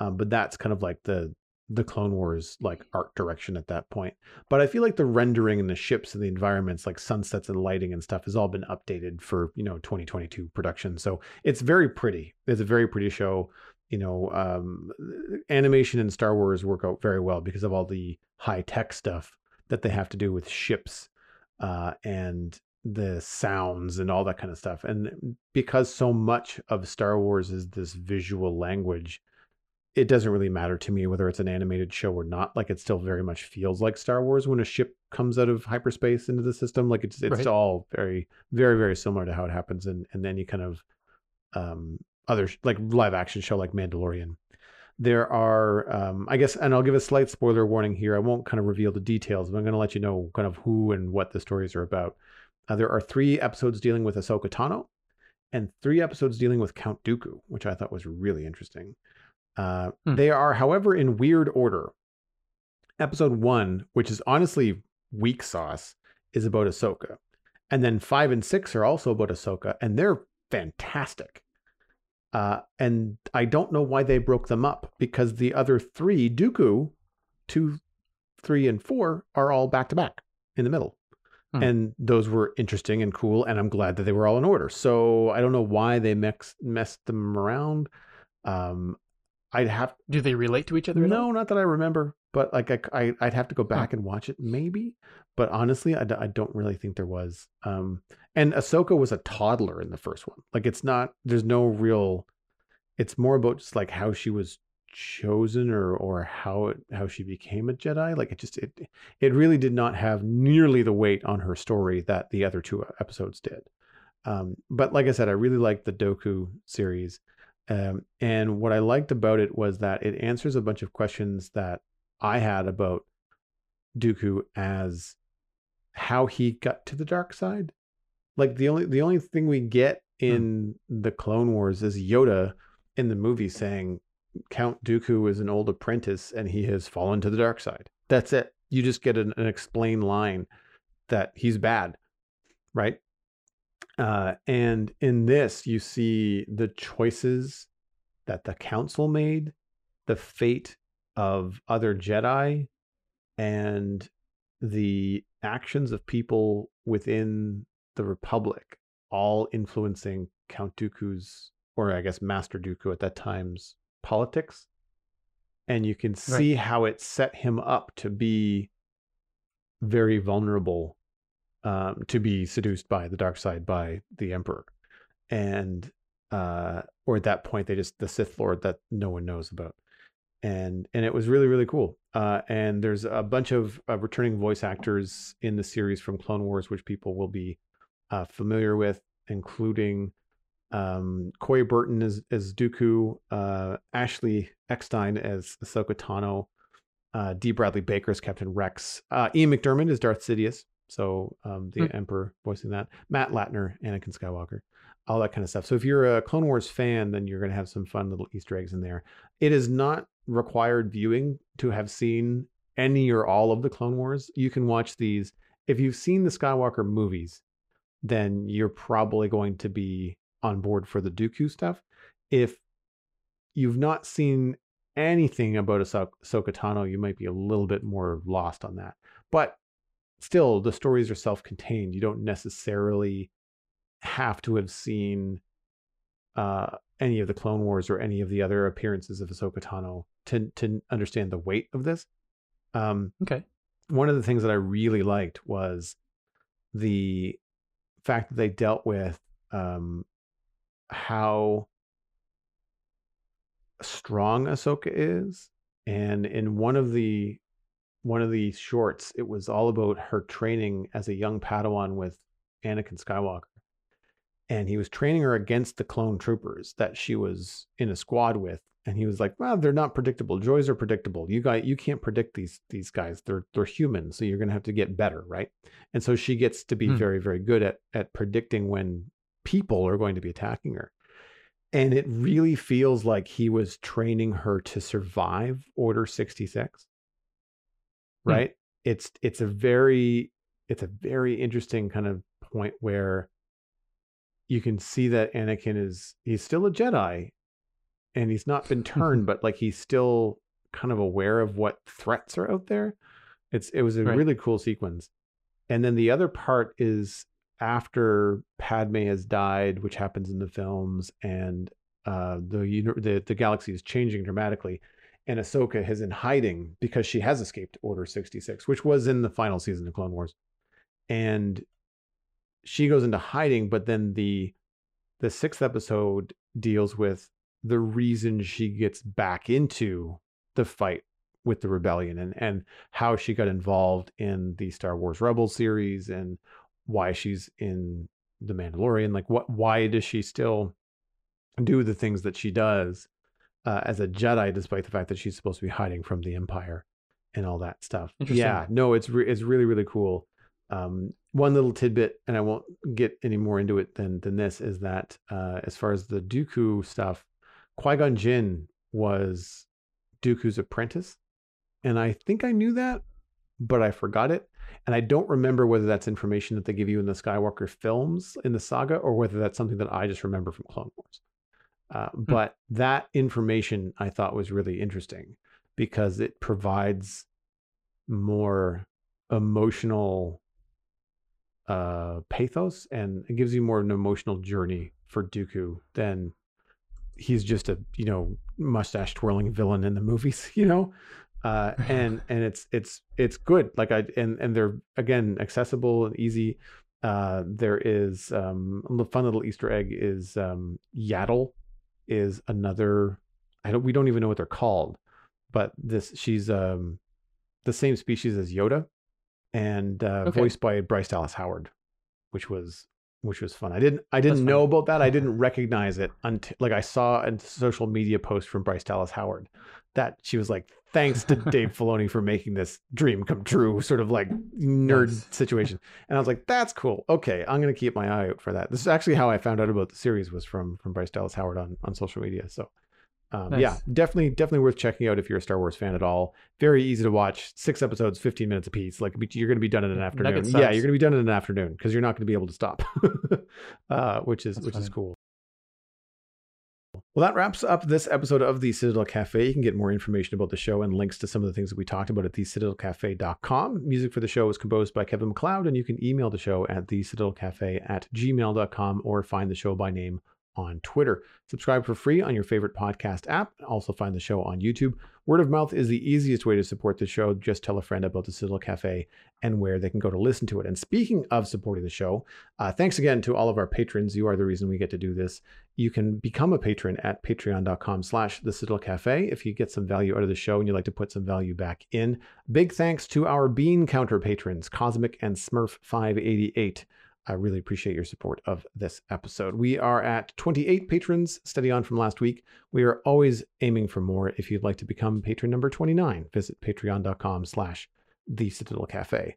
um, but that's kind of like the the Clone Wars like art direction at that point. But I feel like the rendering and the ships and the environments, like sunsets and lighting and stuff, has all been updated for you know 2022 production. So it's very pretty. It's a very pretty show. You know, um, animation in Star Wars work out very well because of all the high tech stuff that they have to do with ships uh, and the sounds and all that kind of stuff. And because so much of Star Wars is this visual language, it doesn't really matter to me whether it's an animated show or not. Like it still very much feels like Star Wars when a ship comes out of hyperspace into the system. Like it's it's Right. all very very very similar to how it happens in in any kind of um other like live action show like Mandalorian. There are, um, I guess, and I'll give a slight spoiler warning here. I won't kind of reveal the details, but I'm going to let you know kind of who and what the stories are about. Uh, there are three episodes dealing with Ahsoka Tano, and three episodes dealing with Count Dooku, which I thought was really interesting. Uh, Hmm. They are, however, in weird order. Episode one, which is honestly weak sauce, is about Ahsoka, and then five and six are also about Ahsoka, and they're fantastic. Uh, and I don't know why they broke them up because the other three, Dooku, two, three, and four, are all back to back in the middle. Hmm. And those were interesting and cool, and I'm glad that they were all in order. So I don't know why they mixed messed them around. Um, I'd have Do they relate to each other? all? no, not that I remember, but like I, I I'd have to go back and watch it maybe. But honestly, I, I don't really think there was. Um, and Ahsoka was a toddler in the first one. Like it's not. There's no real. It's more about just like how she was chosen or or how it, how she became a Jedi. Like it just it it really did not have nearly the weight on her story that the other two episodes did. Um, but like I said, I really liked the Dooku series. Um, and what I liked about it was that it answers a bunch of questions that I had about Dooku as how he got to the dark side. Like the only the only thing we get in the Clone Wars is Yoda in the movie saying Count Dooku is an old apprentice and he has fallen to the dark side. That's it. You just get an, an explained line that he's bad, right? Uh, and in this, you see the choices that the council made, the fate of other Jedi, and the actions of people within the Republic, all influencing Count Dooku's, or I guess Master Dooku at that time's politics. And you can see how it set him up to be very vulnerable um, to be seduced by the dark side by the emperor. And uh or at that point they just the sith lord that no one knows about. And and it was really really cool. Uh and there's a bunch of uh, returning voice actors in the series from clone wars which people will be uh familiar with including um Corey Burton as as Dooku, uh Ashley Eckstein as Ahsoka Tano, uh D. Bradley Baker as Captain Rex, uh Ian McDiarmid as Darth Sidious, so um the Hmm. Emperor voicing that, Matt Lanter, Anakin Skywalker, all that kind of stuff. So if you're a Clone Wars fan, then you're gonna have some fun little Easter eggs in there. It is not required viewing to have seen any or all of the Clone Wars. You can watch these. If you've seen the Skywalker movies, then you're probably going to be on board for the Dooku stuff. If you've not seen anything about Ahso- Ahsoka Tano, you might be a little bit more lost on that. But still, the stories are self-contained. You don't necessarily have to have seen uh, any of the Clone Wars or any of the other appearances of Ahsoka Tano to to understand the weight of this. Um, Okay. one of the things that I really liked was the fact that they dealt with um, how strong Ahsoka is, and in one of the one of the shorts, it was all about her training as a young Padawan with Anakin Skywalker, and he was training her against the clone troopers that she was in a squad with and he was like well they're not predictable. Droids are predictable. You guys you can't predict these these guys. They're they're human so you're going to have to get better right? And so she gets to be Hmm. very very good at at predicting when people are going to be attacking her. And it really feels like he was training her to survive order 66 Hmm. right? It's it's a very it's a very interesting kind of point where you can see that Anakin is he's still a Jedi and he's not been turned but like he's still kind of aware of what threats are out there. It's it was a Right. really cool sequence. And then the other part is after Padme has died which happens in the films and uh the the the galaxy is changing dramatically and Ahsoka is in hiding because she has escaped Order 66 which was in the final season of Clone Wars. And she goes into hiding but then the the sixth episode deals with the reason she gets back into the fight with the rebellion and and how she got involved in the Star Wars Rebels series and why she's in the Mandalorian like what why does she still do the things that she does uh, as a Jedi despite the fact that she's supposed to be hiding from the empire and all that stuff? Yeah no it's re- it's really really cool. Um, one little tidbit, and I won't get any more into it than than this, is that uh, as far as the Dooku stuff, Qui Gon Jinn was Dooku's apprentice, and I think I knew that, but I forgot it, and I don't remember whether that's information that they give you in the Skywalker films in the saga, or whether that's something that I just remember from Clone Wars. Uh, but that information I thought was really interesting because it provides more emotional uh pathos and it gives you more of an emotional journey for Dooku than he's just a you know mustache twirling villain in the movies you know uh and and it's it's it's good like i and and they're again accessible and easy uh there is um a fun little easter egg is um yaddle is another i don't we don't even know what they're called but this she's um the same species as yoda and uh, Okay. voiced by Bryce Dallas Howard, which was which was fun. I didn't I didn't know about that. I didn't recognize it until like I saw a social media post from Bryce Dallas Howard that she was like, "Thanks to Dave Filoni for making this dream come true," sort of like nerd Nice. situation. And I was like, "That's cool. Okay, I'm gonna keep my eye out for that." This is actually how I found out about the series was from from Bryce Dallas Howard on on social media. So. Um, Yeah, definitely, definitely worth checking out if you're a Star Wars fan at all. Very easy to watch. Six episodes, 15 minutes apiece. Like you're going to be done in an afternoon. Yeah, you're going to be done in an afternoon because you're not going to be able to stop, uh, which is That's which is cool. Well, that wraps up this episode of the Citadel Cafe. You can get more information about the show and links to some of the things that we talked about at thecitadelcafe.com. Music for the show was composed by Kevin MacLeod, and you can email the show at thecitadelcafe at gmail.com or find the show by name on Twitter. Subscribe for free on your favorite podcast app. Also find the show on YouTube. Word of mouth is the easiest way to support the show. Just tell a friend about the Citadel Cafe and where they can go to listen to it. And speaking of supporting the show, uh, thanks again to all of our patrons. You are the reason we get to do this. You can become a patron at patreon.com slash the Citadel Cafe if you get some value out of the show and you'd like to put some value back in. Big thanks to our bean counter patrons, Cosmic and Smurf588. I really appreciate your support of this episode. We are at 28 patrons, steady on from last week. We are always aiming for more. If you'd like to become patron number 29, visit patreon.com slash the Citadel Cafe.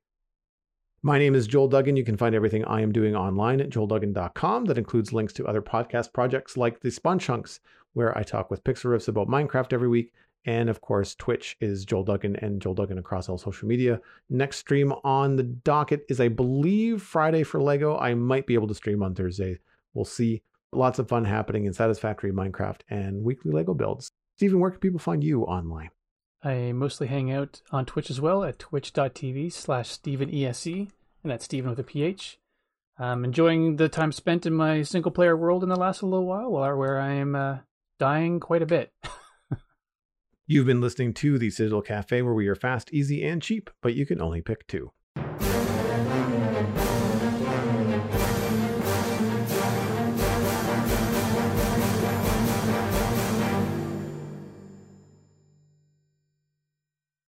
My name is Joel Duggan. You can find everything I am doing online at joelduggan.com. That includes links to other podcast projects like the Spawn Chunks, where I talk with Pixel Riffs about Minecraft every week. And of course, Twitch is Joel Duggan and Joel Duggan across all social media. Next stream on the docket is, I believe, Friday for Lego. I might be able to stream on Thursday. We'll see. Lots of fun happening in Satisfactory, Minecraft, and weekly Lego builds. Stephen, where can people find you online? I mostly hang out on Twitch as well at twitch.tv slash StephenESE, and that's Stephen with a PH. I'm enjoying the time spent in my single player world in the last little while, where I am uh, dying quite a bit. You've been listening to the Citadel Cafe, where we are fast, easy, and cheap, but you can only pick two.